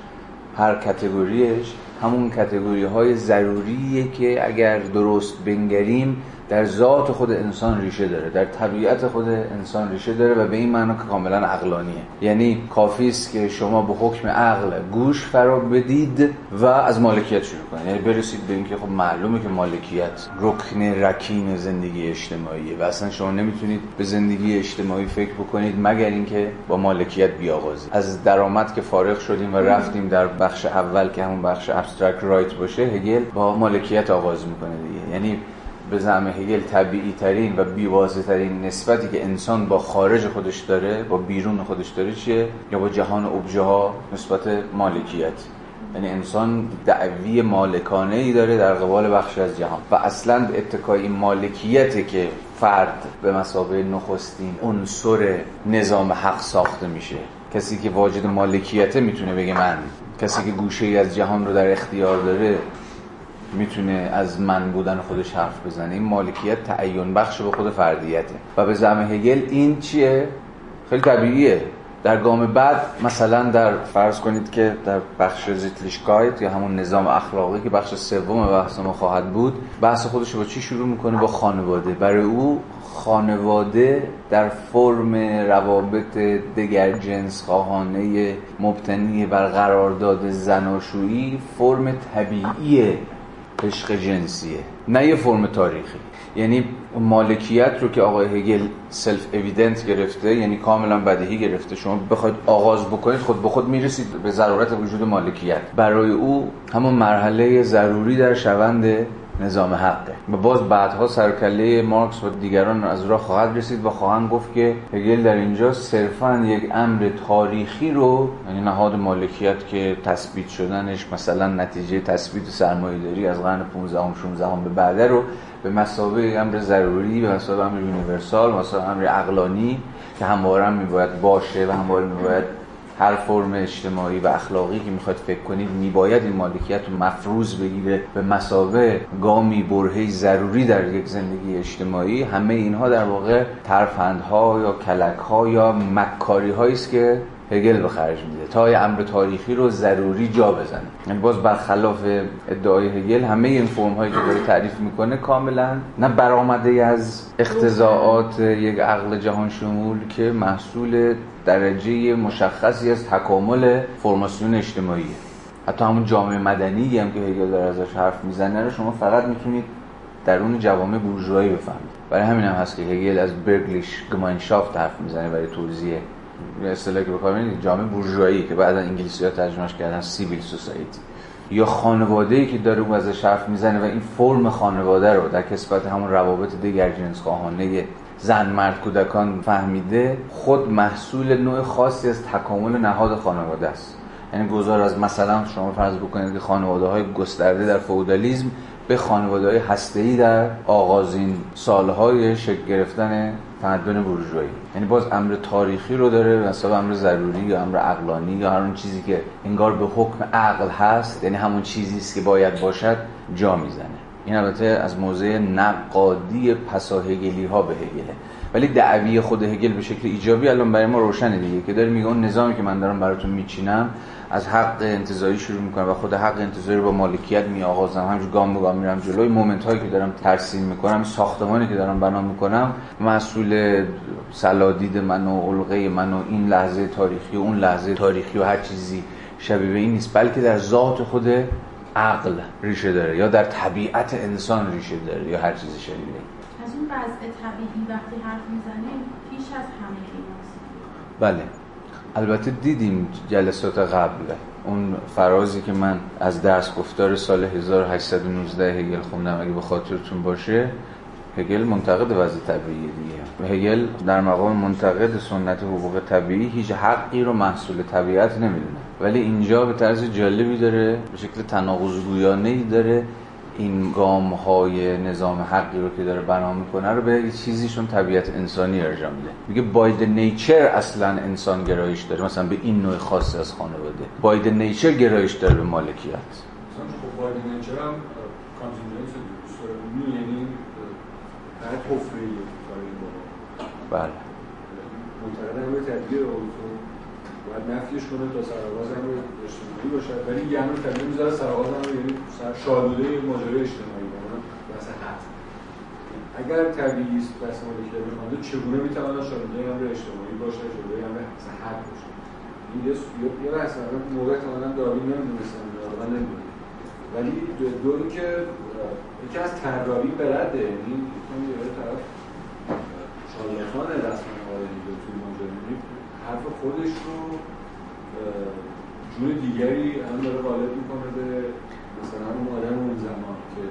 هر category ش همون category های ضروریه که اگر درست بنگریم در ذات خود انسان ریشه داره در طبیعت خود انسان ریشه داره و به این معنا که کاملا عقلانیه. یعنی کافی است که شما به حکم عقل گوش فرا بدید و از مالکیت شروع کنید. یعنی برسید به اینکه خب معلومه که مالکیت رکن رکین زندگی اجتماعیه و اصلا شما نمی‌تونید به زندگی اجتماعی فکر بکنید مگر اینکه با مالکیت بیاغازید از درآمد که فارغ شدیم و رفتیم در بخش اول که همون بخش abstract right باشه هگل با مالکیت آغاز می‌کنه دیگه. یعنی به زعم هگل طبیعی ترین و بیوازه ترین نسبتی که انسان با خارج خودش داره با بیرون خودش داره چیه؟ یا با جهان ابژه ها نسبت مالکیت. یعنی انسان دعوی مالکانه ای داره در قبال بخشی از جهان. و اصلا اتکای مالکیت که فرد به مسابقه نخستین عنصر نظام حق ساخته میشه. کسی که واجد مالکیته می‌تونه بگه من. کسی که گوشه ای از جهان رو در اختیار داره می‌تونه از من بودن خودش حرف بزنه. این مالکیت تعین بخش به خود فردیته. و به زعم هگل این چیه؟ خیلی طبیعیه. در گام بعد مثلا در فرض کنید که در بخش زیتلیشکایت یا همون نظام اخلاقی که بخش سوم بحث ما خواهد بود بحث خودش با چی شروع می‌کنه؟ با خانواده. برای او خانواده در فرم روابط دگر جنس خواهانه مبتنی بر قرارداد زناشویی فرم طبیعی عشق جنسیه نه یه فرم تاریخی. یعنی مالکیت رو که آقای هگل self-evident گرفته یعنی کاملا بدیهی گرفته شما بخواید آغاز بکنید خود به خود می‌رسید به ضرورت وجود مالکیت. برای او همون مرحله ضروری در شدن نظام حقه. و باز بعدها سر و کله مارکس و دیگران از راه خواهد رسید و خواهند گفت که هگل در اینجا صرفا یک امر تاریخی رو یعنی نهاد مالکیت که تثبیت شدنش مثلا نتیجه تثبیت سرمایه‌داری از قرن 15 و 16 به بعده رو به مسابقه امر ضروری به مسابقه امر یونیورسال مسابقه امر عقلانی که همواره هم میباید باشه و همواره میباید هر فرم اجتماعی و اخلاقی که می‌خواد فکر کنید میباید این مالکیت رو مفروض بگیره به مسابه گامی برهی ضروری در یک زندگی اجتماعی. همه اینها در واقع ترفندها یا کلکها یا مکاری است که هگل به خرج میده. تا یه امر تاریخی رو ضروری جا بزنه. یعنی باز برخلاف ادعای هگل همه این فرم هایی که داره تعریف می‌کنه کاملا نه برآمده از اقتضاعات یک عقل جهان شمول که محصول درجه مشخصی از تکامل فرماسیون اجتماعیه. حتی همون جامعه مدنی هم که هگل داره ازش حرف می‌زنه رو شما فقط می‌تونید درون جوامع بورژوایی بفهمید. برای همین هم هست که هگل از برگلیش گماینشافت حرف می‌زنه برای توضیح اصطلاحی که بخوام جامعه بورژوایی که بعدا انگلیسی‌ها ترجمهش کردن سیویل سوسایتی. یا خانواده‌ای که داره اون ازش حرف می‌زنه و این فرم خانواده رو در کسبت همون روابط دیگر جنس خواهانه زن مرد کودکان فهمیده خود محصول نوع خاصی از تکامل نهاد خانواده است. یعنی گذار از مثلا شما فرض بکنید که خانواده های گسترده در فودالیزم به خانواده های هسته‌ای در آغازین سالهای شکل گرفتن تمدن بورژوایی. یعنی باز امر تاریخی رو داره مثلا امر ضروری یا امر عقلانی یا هر اون چیزی که انگار به حکم عقل هست یعنی همون چیزی است که باید باشد جا می‌زنه. این البته از موضع نقادی پساهگلی ها به هگله. ولی دعوی خود هگل به شکل ایجابی الان برای ما روشنه دیگه که داره میگه اون نظامی که من دارم براتون میچینم از حق انتظاری شروع می‌کنم و خود حق انتظاری با مالکیت می آغازم همینجور گام به گام میرم جلوی. مومنت هایی که دارم ترسیم می‌کنم ساختمانی که دارم بنا می‌کنم مسئول سلادید من و علقه من و این لحظه تاریخی و اون لحظه تاریخی و هر چیزی شبیه به این نیست بلکه در ذات خود عقل ریشه داره یا در طبیعت انسان ریشه داره یا هر چیزی شبیه از اون وضع طبیعی وقتی حرف می‌زنیم پیش از همه بله. البته دیدیم جلسات قبل. اون فرازی که من از درس گفتار سال 1819 هگل خوندم اگه به خاطرتون باشه هگل منتقد وضع طبیعی دیگه. هگل در مقام منتقد سنت حقوق طبیعی هیچ حقی رو محصول طبیعت نمی‌دونه. ولی اینجا به طرز جالبی داره به شکل تناقض ای داره این گام های نظام حقی رو که داره بنا می‌کنه رو به چیزیشون طبیعت انسانی ارجام میده. میگه باید نیچر اصلا انسان گرایش داره. مثلا به این نوع خاصی از خانواده. باید نیچر گرایش داره به مالکیت. خب باید نیچر هم یعنی بله. باید نفیش کنه تا سرآغاز هم اجتماعی باشد ولی یه امر طبیعی می‌ذاره سرآغاز هم یعنی شالوده ماجرای اجتماعی کنه بحث حد اگر طبیعی است بحث مالکیت بخوانده چگونه می‌تواند شالوده امر اجتماعی باشه شالوده امر حد باشه؟ این یه یه بحث موقع تماما داروین نمی‌دونستم من نمی‌دونم. ولی دو که یکی از طراحی برده یعنی یه طرف شالاتان رسم آوردی به توی ماجرا حرف خودش رو جور دیگری هم داره غالب می‌کنه به مثلا اون آدم اون زمان که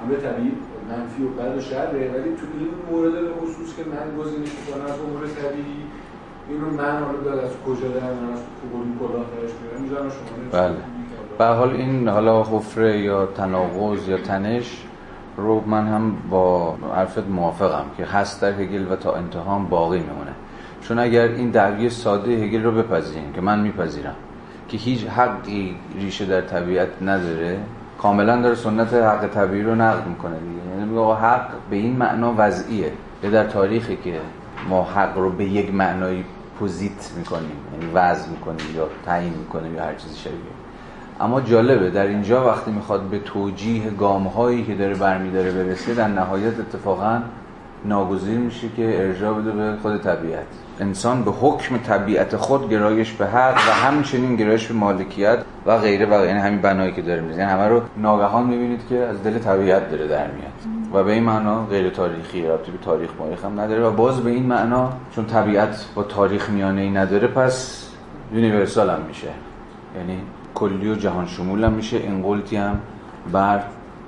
همه طبیعی منفی و بد و شره ولی تو این مورد به خصوص که من گزینش می‌کنم از امور طبیعی این رو من حالا از کجا در من از کبولی کلاه درش میرم شما بله. به حال این حالا حفره یا تناقض یا تنش رو من هم با حرفت موافقم که هست در هگل و تا انتها باقی میمونه. چون اگر این دعوی ساده هگل رو بپذیریم که من میپذیرم. که هیچ حقی ریشه در طبیعت نداره کاملا داره سنت حق طبیعی رو نقد می‌کنه دیگه. یعنی میگه حق به این معنا وضعیه. یا در تاریخی که ما حق رو به یک معنایی پوزیت می‌کنیم یعنی وضع می‌کنیم یا تعیین می‌کنیم یا هر چیزی شبیه. اما جالبه در اینجا وقتی می‌خواد به توجیه گام هایی که داره برمیداره برسه در نهایت اتفاقا ناگزیر میشه که ارجاع بده به خود طبیعت. انسان به حکم طبیعت خود گرایش به حق و همچنین گرایش به مالکیت و غیره و یعنی همین بنایی که داره یعنی همه رو ناگهان می‌بینید که از دل طبیعت داره در میاد. و به این معنا غیر تاریخی ربطی به تاریخ ماریخ هم نداره و باز به این معنا چون طبیعت با تاریخ میانه ای نداره پس universal هم میشه. یعنی کلی و جهان شمول هم میشه. این هم بر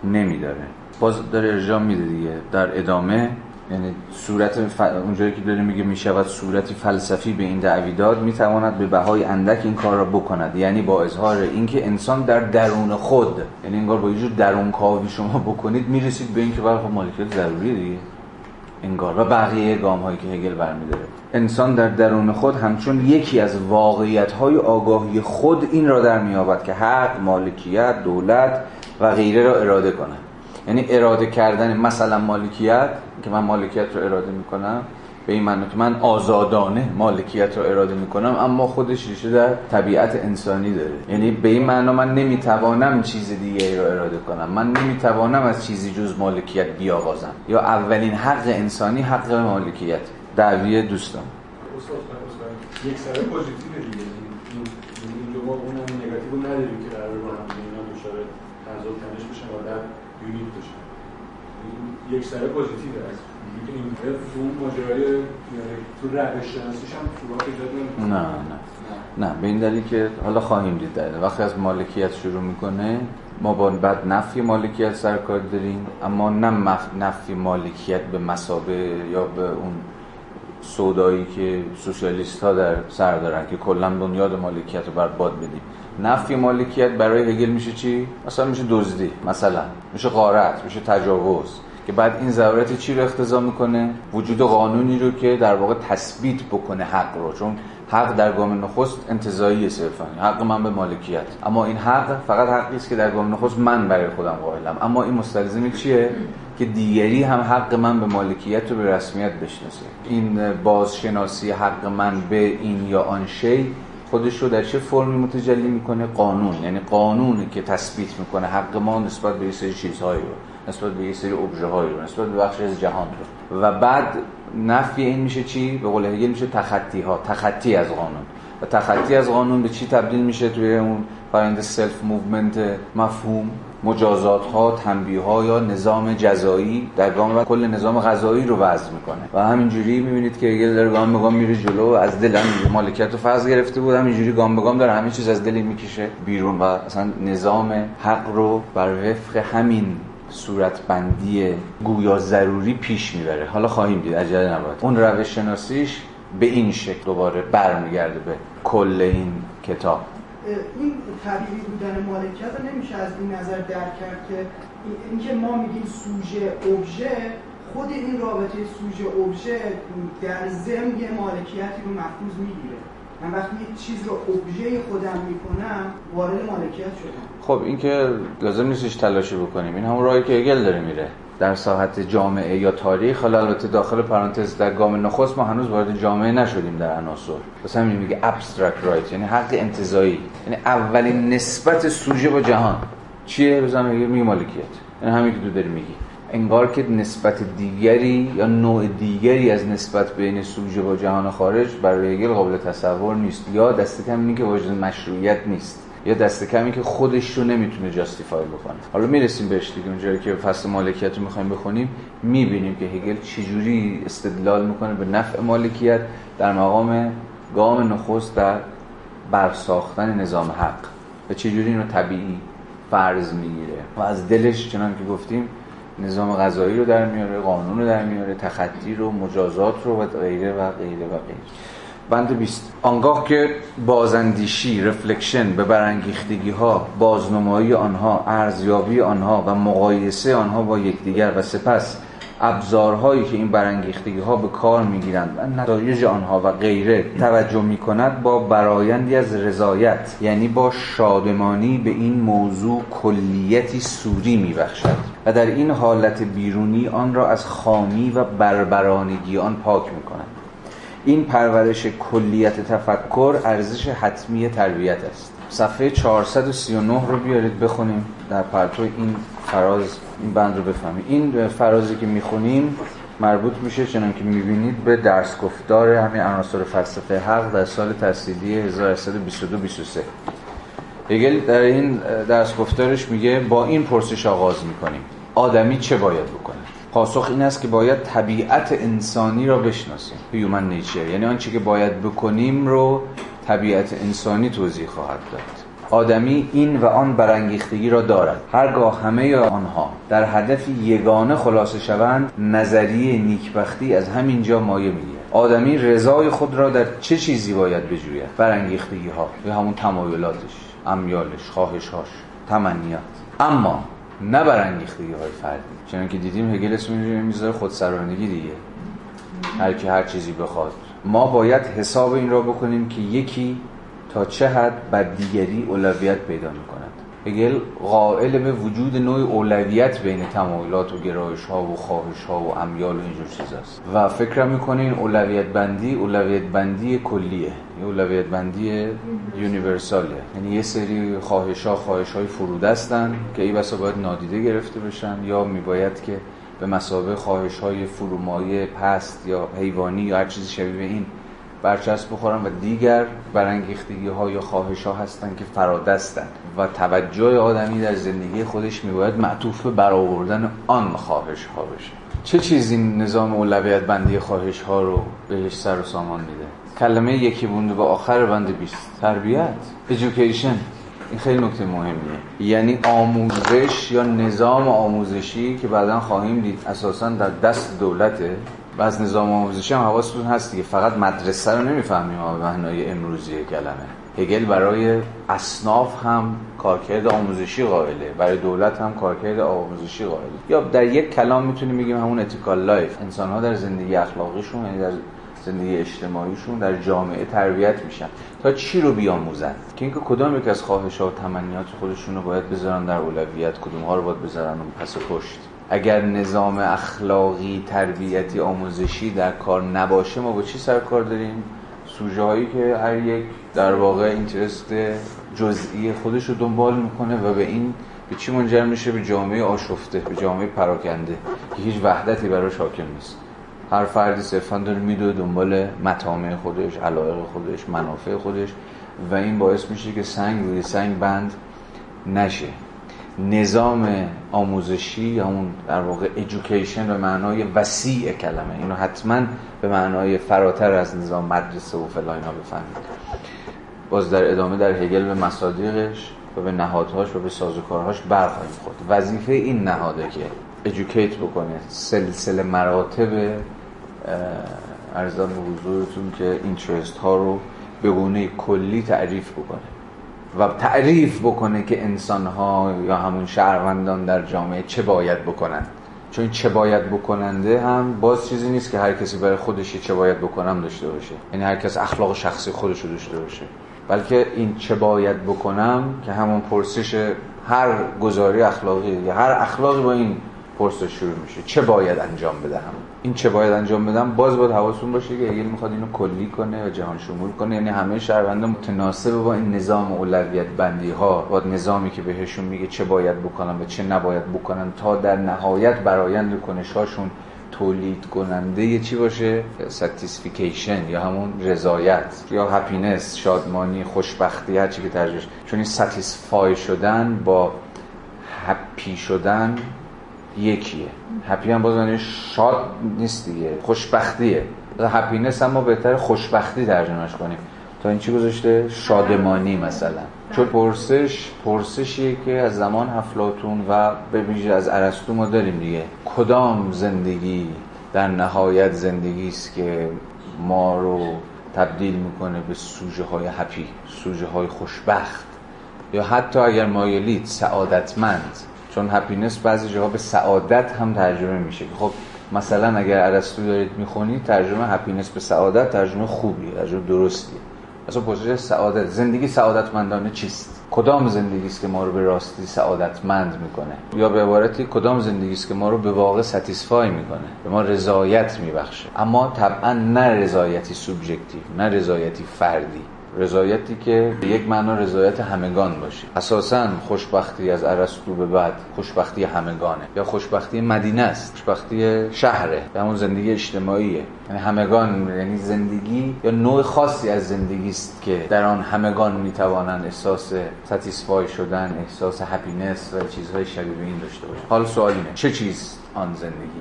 نمیداره. باز داره ارجاع میده دیگه. در ادامه یعنی صورت ف... اونجایی که داره میگه می‌شود صورتی فلسفی به این دعوی داد می‌تواند به بهای اندک این کار را بکند. یعنی با اظهار اینکه انسان در درون خود یعنی انگار با جور درون کاوی شما بکنید می‌رسید به اینکه برای مالکیت ضروری دیگه. انگار. و بقیه گام هایی که هگل برمیداره. انسان در درون خود همچون یکی از واقعیت های آگاهی خود این را در میابد که حق مالکیت دولت و غیره را اراده کند. یعنی اراده کردن مثلا مالکیت که من مالکیت رو اراده می‌کنم به این معنی که من آزادانه مالکیت رو اراده می‌کنم اما خودش ریشه در طبیعت انسانی داره. یعنی به این معنی من نمی‌توانم چیز دیگه رو اراده کنم. من نمی‌توانم از چیزی جز مالکیت بیاغازم. یا اولین حق انسانی حق مالکیت. دعوی دوستان. یک سر پوزیتیو دیگه. این ما اون هم نگاتیو نداریم که قرار رو هم اینا دچار تضاد تنش بشن و در یونیت بشن یک سر پوزیتیو هست می‌تونیم تو اون ماجرای یعنی تو روش شناسیش هم ایجاد نه نه. نه به این دلیل که حالا خواهیم دید دلیل وقتی از مالکیت شروع می‌کنه ما با بعد نفی مالکیت سر کار داریم اما نه نفی مالکیت به مسابه یا به اون سودایی که سوسیالیست ها در سر دارن که کلا بنیاد مالکیت رو بر باد بدیم. نفی مالکیت برای هگل میشه چی؟ مثلا میشه دزدی مثلا. میشه غارت میشه تجاوز. که بعد این ضرورت چی رو اختضا می‌کنه؟ وجود قانونی رو که در واقع تثبیت بکنه حق رو. چون حق در گام نخست انتزاعی صرفا. حق من به مالکیت. اما این حق فقط حقی است که در گام نخست من برای خودم قائلم. اما این مستلزم چیه؟ که دیگری هم حق من به مالکیت رو به رسمیت بشناسه. این بازشناسی حق من به این یا آن شی خودش رو در چه فرمی متجلی می‌کنه؟ قانون. یعنی قانونی که تثبیت می‌کنه حق ما نسبت به سری چیزهایی رو. نسبت به یه سری ابژه هایی رو نسبت به بخش از جهان رو. و بعد نفی این میشه چی؟ به قول هگل میشه تخطی ها تخطی از قانون. و تخطی از قانون به چی تبدیل میشه؟ توی اون فرآیند self movement مفهوم مجازات ها تنبیه ها یا نظام جزایی. در گام و کل نظام غذایی رو وضع می‌کنه. و همینجوری می‌بینید که هگل داره گام به گام میره جلو از دل هم مالکیت رو فرض گرفته بود. همینجوری گام به گام داره همین چیز از دلی می‌کشه بیرون. و اصلا نظام حق رو بر وفق همین صورتبندی گویا ضروری پیش می‌بره. حالا خواهیم دید عجله نباید. اون روش شناسیش به این شکل دوباره برمیگرده به کل این کتاب. این طبیعی بودن مالکیت رو نمیشه از این نظر درک کرد که اینکه ما میگیم سوژه ابژه خود این رابطه سوژه ابژه در ضمن مالکیتی رو محفوظ می‌گیره. من وقتی یک چیز رو ابژه خودم می‌کنم وارد مالکیت شدم. خب این که لازم نیستش تلاشی بکنیم. این همون راهی که هگل داره میره. در ساحت جامعه یا تاریخ حالا البته داخل پرانتز در گام نخست ما هنوز وارد جامعه نشدیم در عناصر. مثلا همین میگه abstract right یعنی حق انتزاعی یعنی اولین نسبت سوژه با جهان. چیه؟ بزنم میگه می مالکیت یعنی همین که تو داری میگی. انگار که نسبت دیگری یا نوع دیگری از نسبت بین سوژه با جهان خارج برای هگل قابل تصور نیست یا دست کم که واجد مشروعیت نیست یا دست کمی که خودش رو نمی‌تونه justify بکنه. حالا می‌رسیم بهش دیگه. اونجایی که فصل مالکیت رو می‌خوایم بخونیم می‌بینیم که هگل چجوری استدلال می‌کنه به نفع مالکیت در مقام گام نخست در برساختن نظام حق و چجوری اینو طبیعی فرض می‌گیره. و از دلش چنان که گفتیم نظام غذایی رو در میاره قانون رو در میاره تخطی رو مجازات رو و غیره و غیره و غیره. بند 20 آنگاه که بازندیشی رفلکشن به برانگیختگی ها بازنمایی آنها ارزیابی آنها و مقایسه آنها با یکدیگر و سپس ابزارهایی که این برانگیختگی ها به کار می‌گیرند و نتایج آنها و غیره توجه می کند با برایندی از رضایت یعنی با شادمانی به این موضوع کلیتی سوری می بخشد و در این حالت بیرونی آن را از خامی و بربرانگی آن پاک می کند این پرورش کلیت تفکر ارزش حتمی تربیت است. صفحه 439 رو بیارید بخونیم در پرتو این فراز این بند رو بفهمیم این فرازی که می‌خونیم مربوط میشه چنان که می‌بینید به درس گفتار همین عناصر فلسفه حق در سال تحصیلی 1822 23 هگل در این درس گفتارش میگه با این پرسش آغاز می‌کنیم. آدمی چه باید بکنه؟ پاسخ این است که باید طبیعت انسانی را بشناسیم. هیومن نیچر یعنی آنچه که باید بکنیم رو طبیعت انسانی توضیح خواهد داد. آدمی این و آن برانگیختگی را دارد. هرگاه همه آنها در هدف یگانه خلاصه شوند نظریه نیکبختی از همین جا مایه می‌گیرد. آدمی رضای خود را در چه چیزی باید بجوید؟ برانگیختگی ها یا همون تمایلاتش امیالش خواهشهاش تمنیات. اما نه برانگیختگی های فردی. چون که دیدیم هگل اسم می‌ذاره خودسرانگی دیگه. هر کی هر چیزی بخواد. ما باید حساب این را بکنیم که یکی تا چه حد بر دیگری اولویت پیدا می‌کند. قائل به وجود نوع اولویت بین تمایلات و گرایش ها و خواهش ها و امیال و اینجور چیزاست و فکر می‌کنه این اولویت بندی اولویت بندی کلیه. یه اولویت بندی یونیورساله یعنی یه سری خواهش ها خواهش های فرودستن که ای بسا باید نادیده گرفته بشن یا میباید که به مسابه خواهش های فرومایه پست یا حیوانی یا هر چیزی شبیه به این برچسب بخورن و دیگر برانگیختگی ها یا خواهش ها هستن که فرادستن و توجه آدمی در زندگی خودش میباید معطوف به برآوردن آن خواهش ها بشه. چه چیزی نظام اولویت بندی خواهش ها رو بهش سر و سامان میده؟ کلمه یکی بونده به آخر بند 20 تربیت education. این خیلی نکته مهمیه. یعنی آموزش یا نظام آموزشی که بعدا خواهیم دید اساسا در دست دولته. و از نظام آموزشی هم حواستون هست دیگه. فقط مدرسه رو نمی‌فهمیم به معنای امروزی کلمه. هگل برای اصناف هم کارکرد آموزشی قائله. برای دولت هم کارکرد آموزشی قائله. یا در یک کلام می‌تونیم بگیم همون ethical life انسان ها در زندگی اخلاقیشون یعنی در زندگی اجتماعیشون در جامعه تربیت میشن. تا چی رو بیاموزن؟ که اینکه کدام یک از خواهش ها و تمنیات خودشون رو باید بذارن در اولویت کدوم ها رو باید بذارن پس پشت؟ اگر نظام اخلاقی تربیتی آموزشی در کار نباشه ما با چی سر کار داریم؟ سوژه هایی که هر یک در واقع اینترست جزئی خودش رو دنبال می‌کنه و به این به چی منجر میشه؟ به جامعه آشفته به جامعه پراکنده. که هیچ وحدتی براش حاکم نیست. هر فردی صرفا داره میدوه دنبال مطامع خودش علایق خودش منافع خودش و این باعث میشه که سنگ روی سنگ بند نشه. نظام آموزشی همون در واقع ایژوکیشن به معنای وسیع کلمه اینو حتما به معنای فراتر از نظام مدرسه و فلا بفهمید. باز در ادامه در هگل به مصادیقش و به نهادهاش و به سازوکارهاش برخواهیم خورد. وظیفه این نهاده که ایژوکیت بکنه سلسله مراتب ارزان حضورتون که اینترست ها رو به گونه کلی تعریف بکنه و تعریف بکنه که انسان ها یا همون شهروندان در جامعه چه باید بکنن چون چه باید بکننده هم باز چیزی نیست که هر کسی برای خودش چه باید بکنم داشته باشه. یعنی هر کس اخلاق شخصی خودش رو داشته باشه. بلکه این چه باید بکنم که همون پرسش هر گزاره اخلاقی یا هر اخلاقی با این پرسش شروع میشه. چه باید انجام بدهم؟ این چه باید انجام بدم؟ باز باید حواستون باشه که اگر می‌خواد اینو کلی کنه و جهان شمول کنه یعنی همه شهروندان متناسب با این نظام اولویت بندی ها با نظامی که بهشون میگه چه باید بکنن و چه نباید بکنن تا در نهایت برایند کنشاشون تولید کننده یه چی باشه؟ satisfaction یا همون رضایت یا happiness شادمانی خوشبختی هر چی که ترجمه چون این ستیسفای شدن با هپی شدن یکیه. هپی هم باز معنی شاد نیست دیگه خوشبختیه. هپینس هم ما بهتر خوشبختی ترجمهش کنیم. تا این چی گذاشته؟ شادمانی مثلا. چون پرسش پرسشیه که از زمان افلاطون و به ویژه از ارسطو ما داریم دیگه. کدام زندگی در نهایت زندگی است که ما رو تبدیل می‌کنه به سوژه های happy سوژه های خوشبخت؟ یا حتی اگر مایلید سعادتمند. چون happiness بعضی جاها به سعادت هم ترجمه میشه. خب مثلا اگر ارسطو دارید می‌خونید ترجمه happiness به سعادت ترجمه خوبیه ترجمه درستیه. اصلا پرسش سعادت زندگی سعادتمندانه چیست؟ کدام زندگی است که ما رو به راستی سعادتمند می‌کنه؟ یا به عبارتی کدام زندگی است که ما رو به واقع satisfy می‌کنه؟ به ما رضایت میبخشه. اما طبعا نه رضایتی سوبژکتیو نه رضایتی فردی. رضایتی که یک معنا رضایت همگان باشه اساسا خوشبختی از ارسطو به بعد خوشبختی همگانه. یا خوشبختی مدینه است. خوشبختی شهره. یا همون زندگی اجتماعیه. یعنی همگان یعنی زندگی یا نوع خاصی از زندگی است که در آن همگان می‌توانند احساس ستیسفای شدن احساس هپینس و چیزهای شبیه این داشته باشه حال سوال چه چیز آن زندگی؟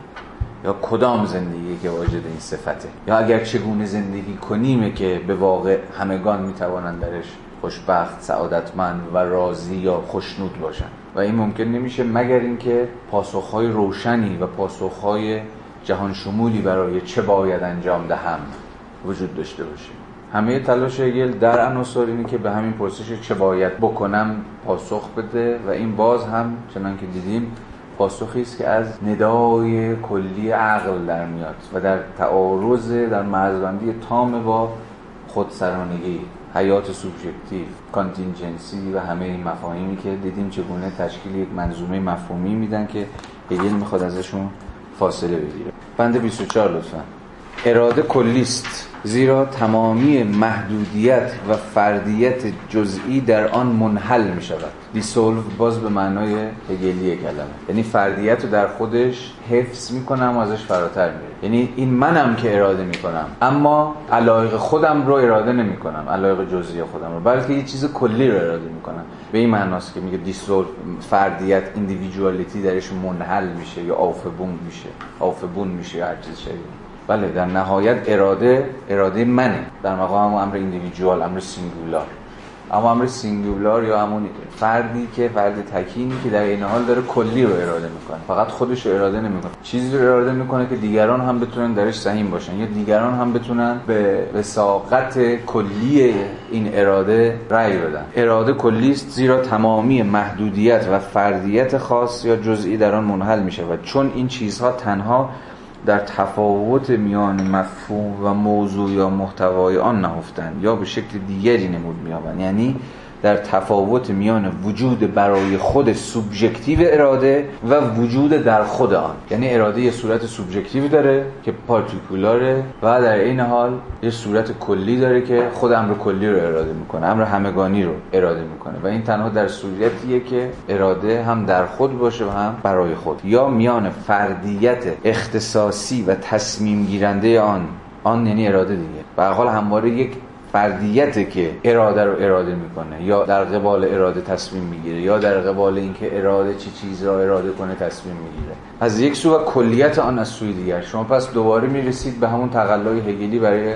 یا کدام زندگی که واجد این صفته؟ یا اگر چگونه زندگی کنیم که به واقع همگان می‌توانند درش خوشبخت سعادتمند و راضی یا خوشنود باشند؟ و این ممکن نمیشه مگر اینکه پاسخهای روشنی و پاسخهای جهان شمولی برای چه باید انجام دهم وجود داشته باشه. همه تلاش هگل در عناصر اینه که به همین پرسش چه باید بکنم پاسخ بده و این باز هم چنان که دیدیم پاسخی است که از ندای کلی عقل در میاد و در تعارض در مرزبندی تام با خودسرانگی حیات سوبژکتیو contingency و همه این مفاهیمی که دیدیم چگونه تشکیل یک منظومه مفهومی میدن که هگل می‌خواد ازشون فاصله بگیره. بند 24 لطفا. اراده کلیست زیرا تمامی محدودیت و فردیت جزئی در آن منحل می شود dissolve باز به معنای هگلی کلمه. یعنی فردیت رو در خودش حفظ می‌کنم و ازش فراتر میره یعنی این منم که اراده می‌کنم اما علایق خودم رو اراده نمی‌کنم علایق جزئی خودم رو. بلکه یه چیز کلی رو اراده می‌کنم. به این معناست که میگه dissolve فردیت individuality درش منحل میشه یا aufheben میشه. aufheben میشه هر چیز بله در نهایت اراده اراده منه. در مقام امر individual امر singular اما امر singular یا همون فردی که فرد تکینی که در عین حال داره کلی رو اراده می‌کنه. فقط خودش رو اراده نمی‌کنه. چیزی رو اراده می‌کنه که دیگران هم بتونن درش سهیم باشن یا دیگران هم بتونن به وساطت کلی این اراده رأی بدن. اراده کلی است زیرا تمامی محدودیت و فردیت خاص یا جزئی در آن منحل میشه و چون این چیزها تنها در تفاوت میان مفهوم و موضوع یا محتوای آن نهفتند یا به شکل دیگری نمود می‌یابند. یعنی در تفاوت میان وجود برای خود سوبژکتیو اراده و وجود در خود آن. یعنی اراده یه صورت سوبژکتیو داره که پارتیکولاره و در این حال یه صورت کلی داره که خود امر کلی رو اراده می‌کنه امر همگانی رو اراده می‌کنه. و این تنها در صورتیه که اراده هم در خود باشه و هم برای خود. یا میان فردیت اختصاصی و تصمیم گیرنده آن آن یعنی اراده دیگه. به حال همواره یک فردیته که اراده رو اراده می‌کنه یا در قبال اراده تصمیم می‌گیره یا در قبال اینکه اراده چی چیز را اراده کنه تصمیم می‌گیره. از یک سو و کلیت آن از سوی دیگر. شما پس دوباره می‌رسید به همون تقلای هگلی برای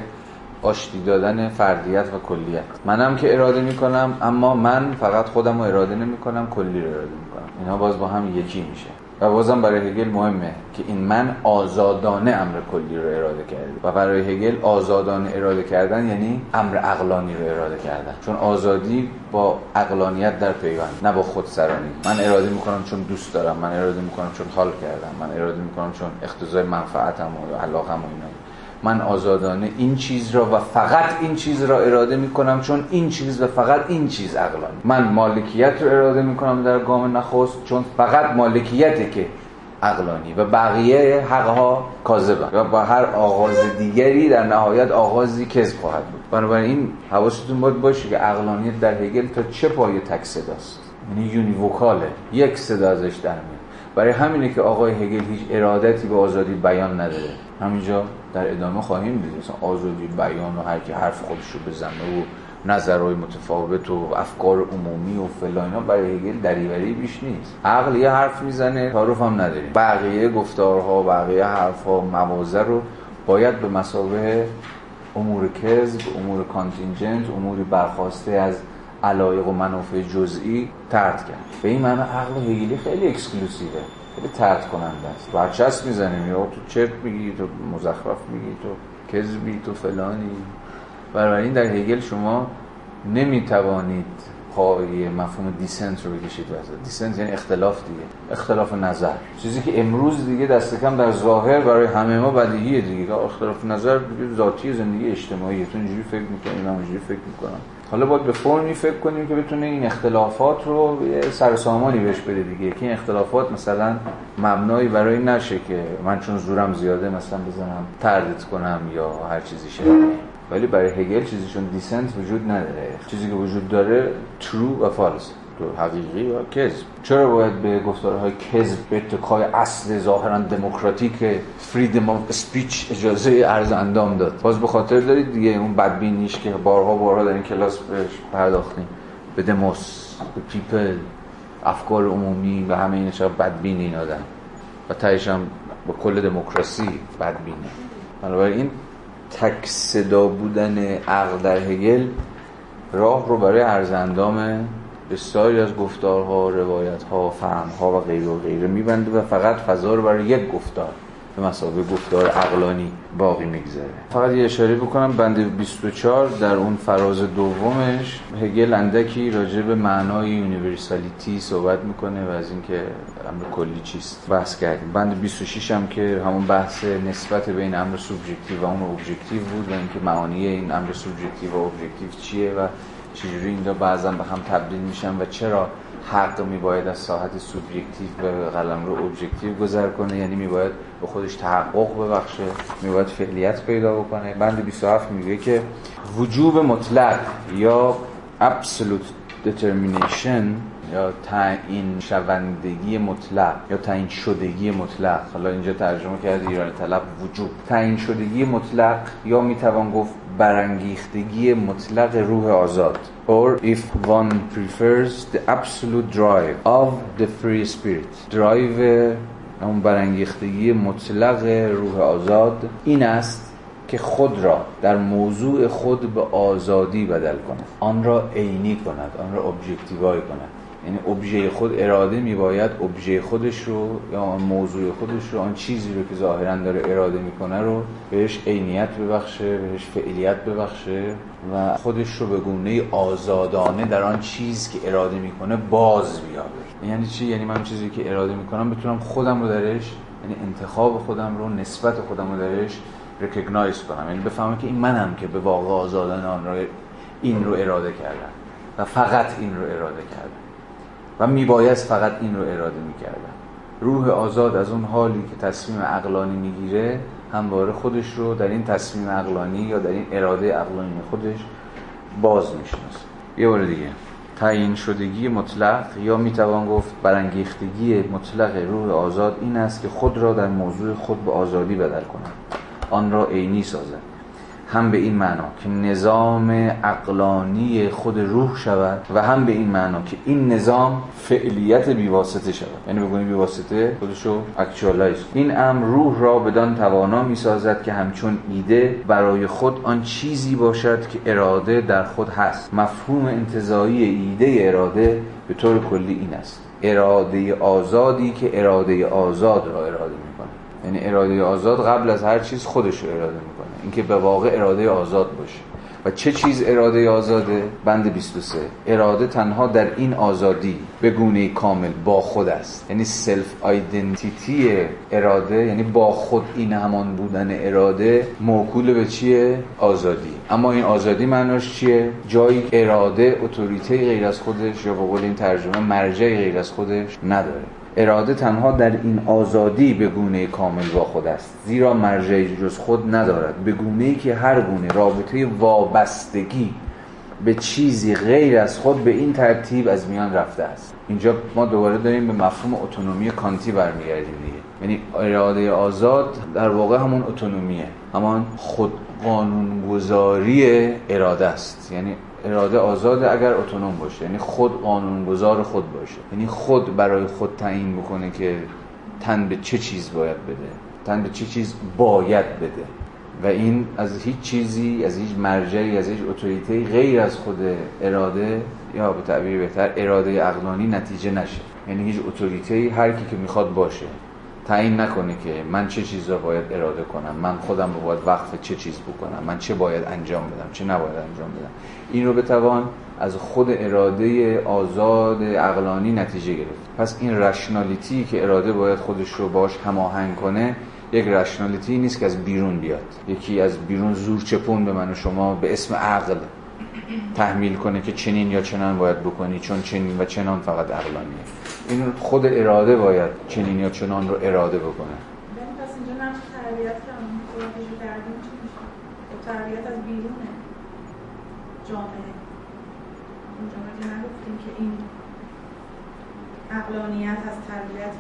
آشتی دادن فردیت و کلیت. منم که اراده می‌کنم اما من فقط خودم رو اراده نمی‌کنم کلی رو اراده می‌کنم. اینها باز با هم یکی میشه. و بازم برای هگل مهمه که این من آزادانه امر کلی رو اراده کرده و برای هگل آزادانه اراده کردن یعنی امر عقلانی رو اراده کردن. چون آزادی با عقلانیت در پیوند نه با خودسرانی. من اراده می‌کنم چون دوست دارم من اراده می‌کنم چون حال کردم من اراده می‌کنم چون اقتضای منفعتم و علاقم و اینا. من آزادانه این چیز را و فقط این چیز را اراده می کنم چون این چیز و فقط این چیز عقلانی من مالکیت رو اراده می کنم در گام نخست چون فقط مالکیته که عقلانی و بقیه حقها کاذبه و با هر آغاز دیگری در نهایت آغازی کذب خواهد بود. بنابراین حواستون باید باشه که عقلانیت در هگل تا چه پای تک صداست؟ یعنی یونیوکاله. یک صدا ازش در میاد. برای همینه که آقای هگل هیچ ارادتی به آزادی بیان نداره همینجا در ادامه خواهیم دید. مثلا آزادی بیان و هر کی حرف خودش رو بزنه و نظرهای متفاوت و افکار عمومی و فلان برای هگل دریوری بیش نیست. عقل یه حرف می‌زنه تعارف هم نداریم. بقیه گفتارها بقیه حرفها موازه رو باید به مسابه امور کذب امور کانتینجنت اموری برخواسته از علایق و منافع جزئی ترد کرد. به این معنی عقل هگلی خیلی اکسکلوسیوه خیلی ترد کننده است. برچسب می‌زنیم یا تو چرت میگی تو مزخرف میگی تو کذبی تو فلانی. بنابراین در هگل شما نمی‌توانید پای مفهوم دیسنت رو بکشید دیسنت یعنی اختلاف دیگه اختلاف نظر. چیزی که امروز دیگه دست کم در ظاهر برای همه ما بدیهیه دیگه. اختلاف نظر ذاتی زندگی اجتماعی تو اینجوری فکر می‌کنی من اینجوری فکر می‌کنم. حالا باید به فرمی فکر کنیم که بتونه این اختلافات رو یه سرسامانی بهش بده دیگه. که این اختلافات مثلا مبنایی برای نشه که من چون زورم زیاده مثلا بزنم تردت کنم یا هر چیزی شده ولی برای هگل چیزیشون دیسنت وجود نداره. چیزی که وجود داره ترو و فالس حقیقی و کذب؟ چرا باید به گفتارهای کذب به اتکای اصل ظاهرا دموکراتیک freedom of speech اجازه عرض اندام داد؟ باز به خاطر دارید دیگه اون بدبینیش که بارها بارها در این کلاس بهش پرداختیم. به دموس به people افکار عمومی و همه این چرا بدبینه این آدم و تهش هم با کل دموکراسی بدبینه. بنابراین تک صدا بودن عقل در هگل راه رو برای عرض اندام بسیاری از گفتارها، روایتها، فهمها و غیره و غیره میبنده و فقط فضا رو برای یک گفتار به مثابه گفتار عقلانی باقی می‌گذاره. فقط یه اشاره بکنم بند 24 در اون فراز دومش هگل اندکی راجع به معنای universality صحبت می‌کنه و از اینکه امر کلی چیست بحث کردیم. بند 26 هم که همون بحث نسبت بین امر سوبژکتیو و اون objective بود و اینکه معانی این امر سوبژکتیو و objective چیه و چجوری این دو بعضا به هم تبدیل میشن و چرا حق میباید از ساحت سوبژکتیو به قلمرو objective گذر کنه؟ یعنی میباید به خودش تحقق ببخشه میباید فعلیت پیدا بکنه. بند 27 میگه که وجوب مطلق یا absolute determination یا تعیین شوندگی مطلق یا تعیین شدگی مطلق. حالا اینجا ترجمه کرده ایران طلب وجوب تعیین شدگی مطلق یا می‌توان گفت برانگیختگی مطلق روح آزاد. Or if one prefers the absolute drive of the free spirit. Drive اون برانگیختگی مطلق روح آزاد این است که خود را در موضوع خود به آزادی بدل کند. آن را عینی کند آن را ابجکتیوای کند. یعنی ابژه خود اراده میباید ابژه خودش رو یا آن موضوع خودش رو آن چیزی رو که ظاهرا داره اراده می‌کنه رو بهش عینیت ببخشه بهش فعلیت ببخشه و خودش رو به گونه آزادانه در آن چیز که اراده می‌کنه باز بیاره یعنی چی؟ یعنی من چیزی که اراده می‌کنم بتونم خودم رو درش یعنی انتخاب خودم رو نسبت خودم رو درش ریکگنایز کنم. یعنی بفهمم که این منم که به واقع آزادانه آن رو این رو اراده کردم و فقط این رو اراده کردم. و میبایست فقط این رو اراده می‌کردم روح آزاد از اون حالی که تصمیم عقلانی می‌گیره همواره خودش رو در این تصمیم عقلانی یا در این اراده عقلانی خودش باز می‌شناسه. یه بار دیگه. تعیین شدگی مطلق یا می‌توان گفت برانگیختگی مطلق روح آزاد این است که خود را در موضوع خود به آزادی بدل کند. آن را عینی سازد. هم به این معنا که نظام عقلانی خود روح شود و هم به این معنا که این نظام فعلیت بیواسطه شود. یعنی بگونی بیواسطه خودشو اکچوالایز این امر روح را بدان توانا می سازد که همچون ایده برای خود آن چیزی باشد که اراده در خود هست. مفهوم انتظایی ایده اراده به طور کلی این است. اراده آزادی که اراده آزاد را اراده می‌کنه یعنی اراده آزاد قبل از هر چیز خودش رو اراده می‌کنه اینکه به واقع اراده آزاد باشه. و چه چیز اراده آزاده؟ بند 23 اراده تنها در این آزادی به گونه کامل با خود است. یعنی سلف آیدنتیتی اراده یعنی با خود این همان بودن اراده موکول به چیه؟ آزادی. اما این آزادی معناش چیه؟ جایی اراده اتوریته غیر از خودش یا به قول این ترجمه مرجع غیر از خودش نداره. اراده تنها در این آزادی به گونه کامل با خود است. زیرا مرجعی جز خود ندارد. به گونه ای که هر گونه رابطه وابستگی به چیزی غیر از خود به این ترتیب از میان رفته است. اینجا ما دوباره داریم به مفهوم اتونومی کانتی برمیگردیم دیگه. یعنی اراده آزاد در واقع همون اتونومیه. همان خود قانونگذاری اراده است. یعنی اراده آزاده اگر اتونوم باشه. یعنی خود قانونگذار خود باشه. یعنی خود برای خود تعیین بکنه که تن به چه چیز باید بده. تن به چه چیز باید بده. و این از هیچ چیزی از هیچ مرجعی از هیچ اتوریته غیر از خود اراده یا به تعبیر بهتر اراده عقلانی نتیجه نشه. یعنی هیچ اتوریته هر کی که می‌خواد باشه. تعیین نکنه که من چه چیز را باید اراده کنم. من خودم رو باید وقف چه چیز بکنم. من چه باید انجام بدم چه نباید انجام بدم. این رو بتوان از خود اراده آزاد عقلانی نتیجه گرفت. پس این رشنالیتی که اراده باید خودش رو باش هماهنگ کنه یک رشنالیتی نیست که از بیرون بیاد. یکی از بیرون زور چپون به من و شما به اسم عقل تحمیل کنه که چنین یا چنان باید بکنی چون چنین و چنان فقط عقلانیه. این خود اراده باید چنین یا چنان رو اراده بکنه. پس اینجا میشه؟ تربیت از بیرونه. جامعه. اونجا مگه نگفتیم که این اقلانیت از تربیت؟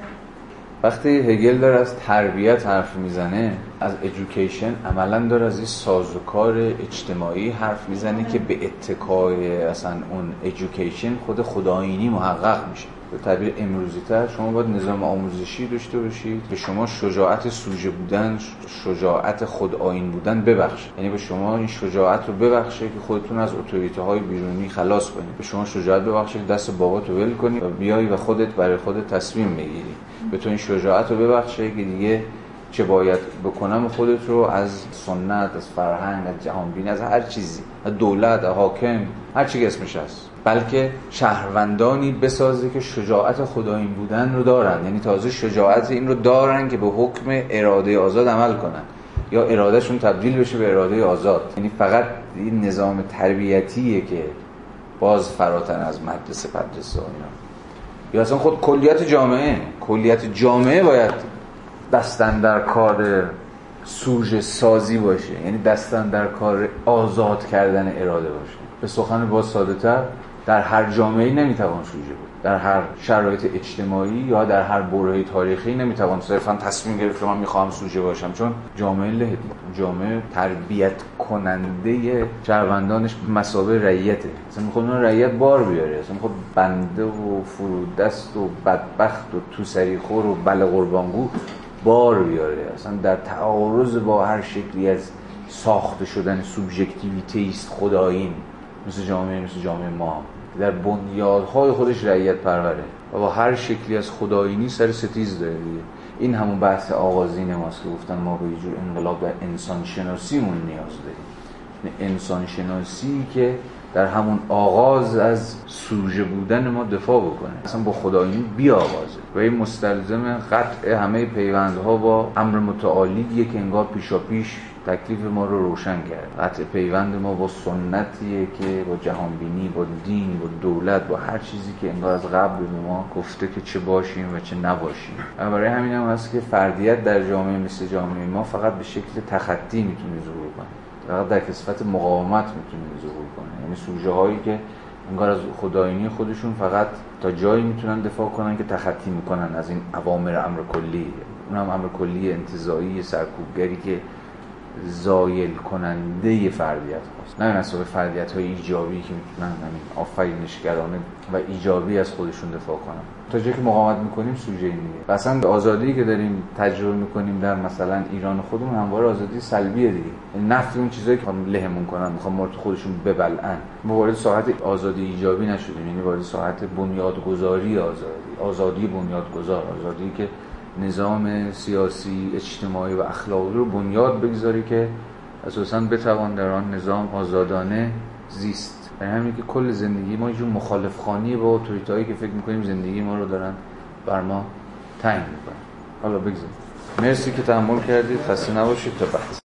وقتی هگل داره از تربیت حرف می‌زنه از ادویکیشن عملا داره از این سازوکار اجتماعی حرف می‌زنه که به اتکای اصلا اون ادویکیشن خود خداینی محقق میشه. به تعبیر امروزی تر شما باید نظام آموزشی داشته باشید به شما شجاعت سوژه بودن شجاعت خود آین بودن ببخشه یعنی به شما این شجاعت رو ببخشه که خودتون از اتوریته های بیرونی خلاص کنید. به شما شجاعت ببخشه که دست بابا ول کنی و بیای و خودت برای خودت تصمیم بگیری. به تو این شجاعت رو ببخشه که دیگه چه باید بکنم خودت رو از سنت از فرهنگ از جهانبینی از هر چیزی از دولت از حاکم هر چی اسمش هست. بلکه شهروندانی بسازه که شجاعت خدایین بودن رو دارن. یعنی تازه شجاعت این رو دارن که به حکم اراده آزاد عمل کنن. یا ارادهشون تبدیل بشه به اراده آزاد. یعنی فقط این نظام تربیتیه که باز فراتر از مدرسه اینا. یا اصلا خود کلیت جامعه. کلیت جامعه باید دستن در کار سوژه سازی باشه. یعنی دستن در کار آزاد کردن اراده باشه. به سخن باز ساده تر در هر جامعه نمی‌توان سوژه بود. در هر شرایط اجتماعی یا در هر برهه تاریخی نمی‌توان صرفا تصمیم گرفت من می‌خوام سوژه باشم. چون جامعه لهدی جامعه تربیت کننده شهروندانش مسابه رعیته. اصلا می‌خواد اون رعیت بار بیاره. اصلا می‌خواد بنده و فرودست و بدبخت و تو سریخور و بله قربانگو بار بیاره. اصلا در تعارض با هر شکلی از ساخته شدن سوبژکتیویته است خدایین مثل جامعه مثل جامعه ما. در بنیادهای خودش رعیت پروره. و با هر شکلی از خدایینی سر ستیز داره دیگه. این همون بحث آغازین ماست که گفتن ما به یه جور انقلاب در انسان شناسیمون نیاز داریم. انسان شناسی که در همون آغاز از سوژه بودن ما دفاع بکنه. اصلا با خدایینی بیاوازه و این مستلزم قطع همه پیوندها با امر متعالیه که انگار پیشا پیش تکلیف ما رو روشن کرد. قطع پیوند ما با سنتیه که با جهانبینی با دین با دولت با هر چیزی که انگار از قبل به ما گفته که چه باشیم و چه نباشیم. و برای همین هم هست که فردیت در جامعه مثل جامعه ما فقط به شکل تخطی می‌تونه ظهور کنه. در کسفت مقاومت می‌تونه ظهور کنه یعنی سوژه هایی که انگار از خدایینی خودشون فقط تا جایی می‌تونن دفاع کنن که تخطی می‌کنن از این اوامر امر کلی. اون هم امر کلی انتزاعی سرکوبگری که زایل کننده فردیت هاست. نه به مثابه فردیت های ایجابی که می‌تونن همین آفرینشگرانه و ایجابی از خودشون دفاع کنن تا جایی که مقاومت می‌کنیم سوژه این دیگه. و اصلا آزادی که داریم تجربه می‌کنیم در مثلا ایران خودمون همواره آزادی سلبیه دیگه. یعنی نفی اون چیزایی که لهمون کنن می‌خوان ما خودشون ببلعن. ما وارد ساحت آزادی ایجابی نشدیم. یعنی وارد ساحت بنیادگذاری آزادی. آزادی بنیادگذار. آزادی که نظام سیاسی اجتماعی و اخلاقی رو بنیاد بگذاری که اساسا بتوان در آن نظام آزادانه زیست. به همین که کل زندگی ما یه مخالف خانی با اتوریتایی که فکر می‌کنیم زندگی ما رو دارن بر ما تعیین می‌کنن. حالا بگذاریم. مرسی که تحمل کردید. خسته نباشید. تا بعد.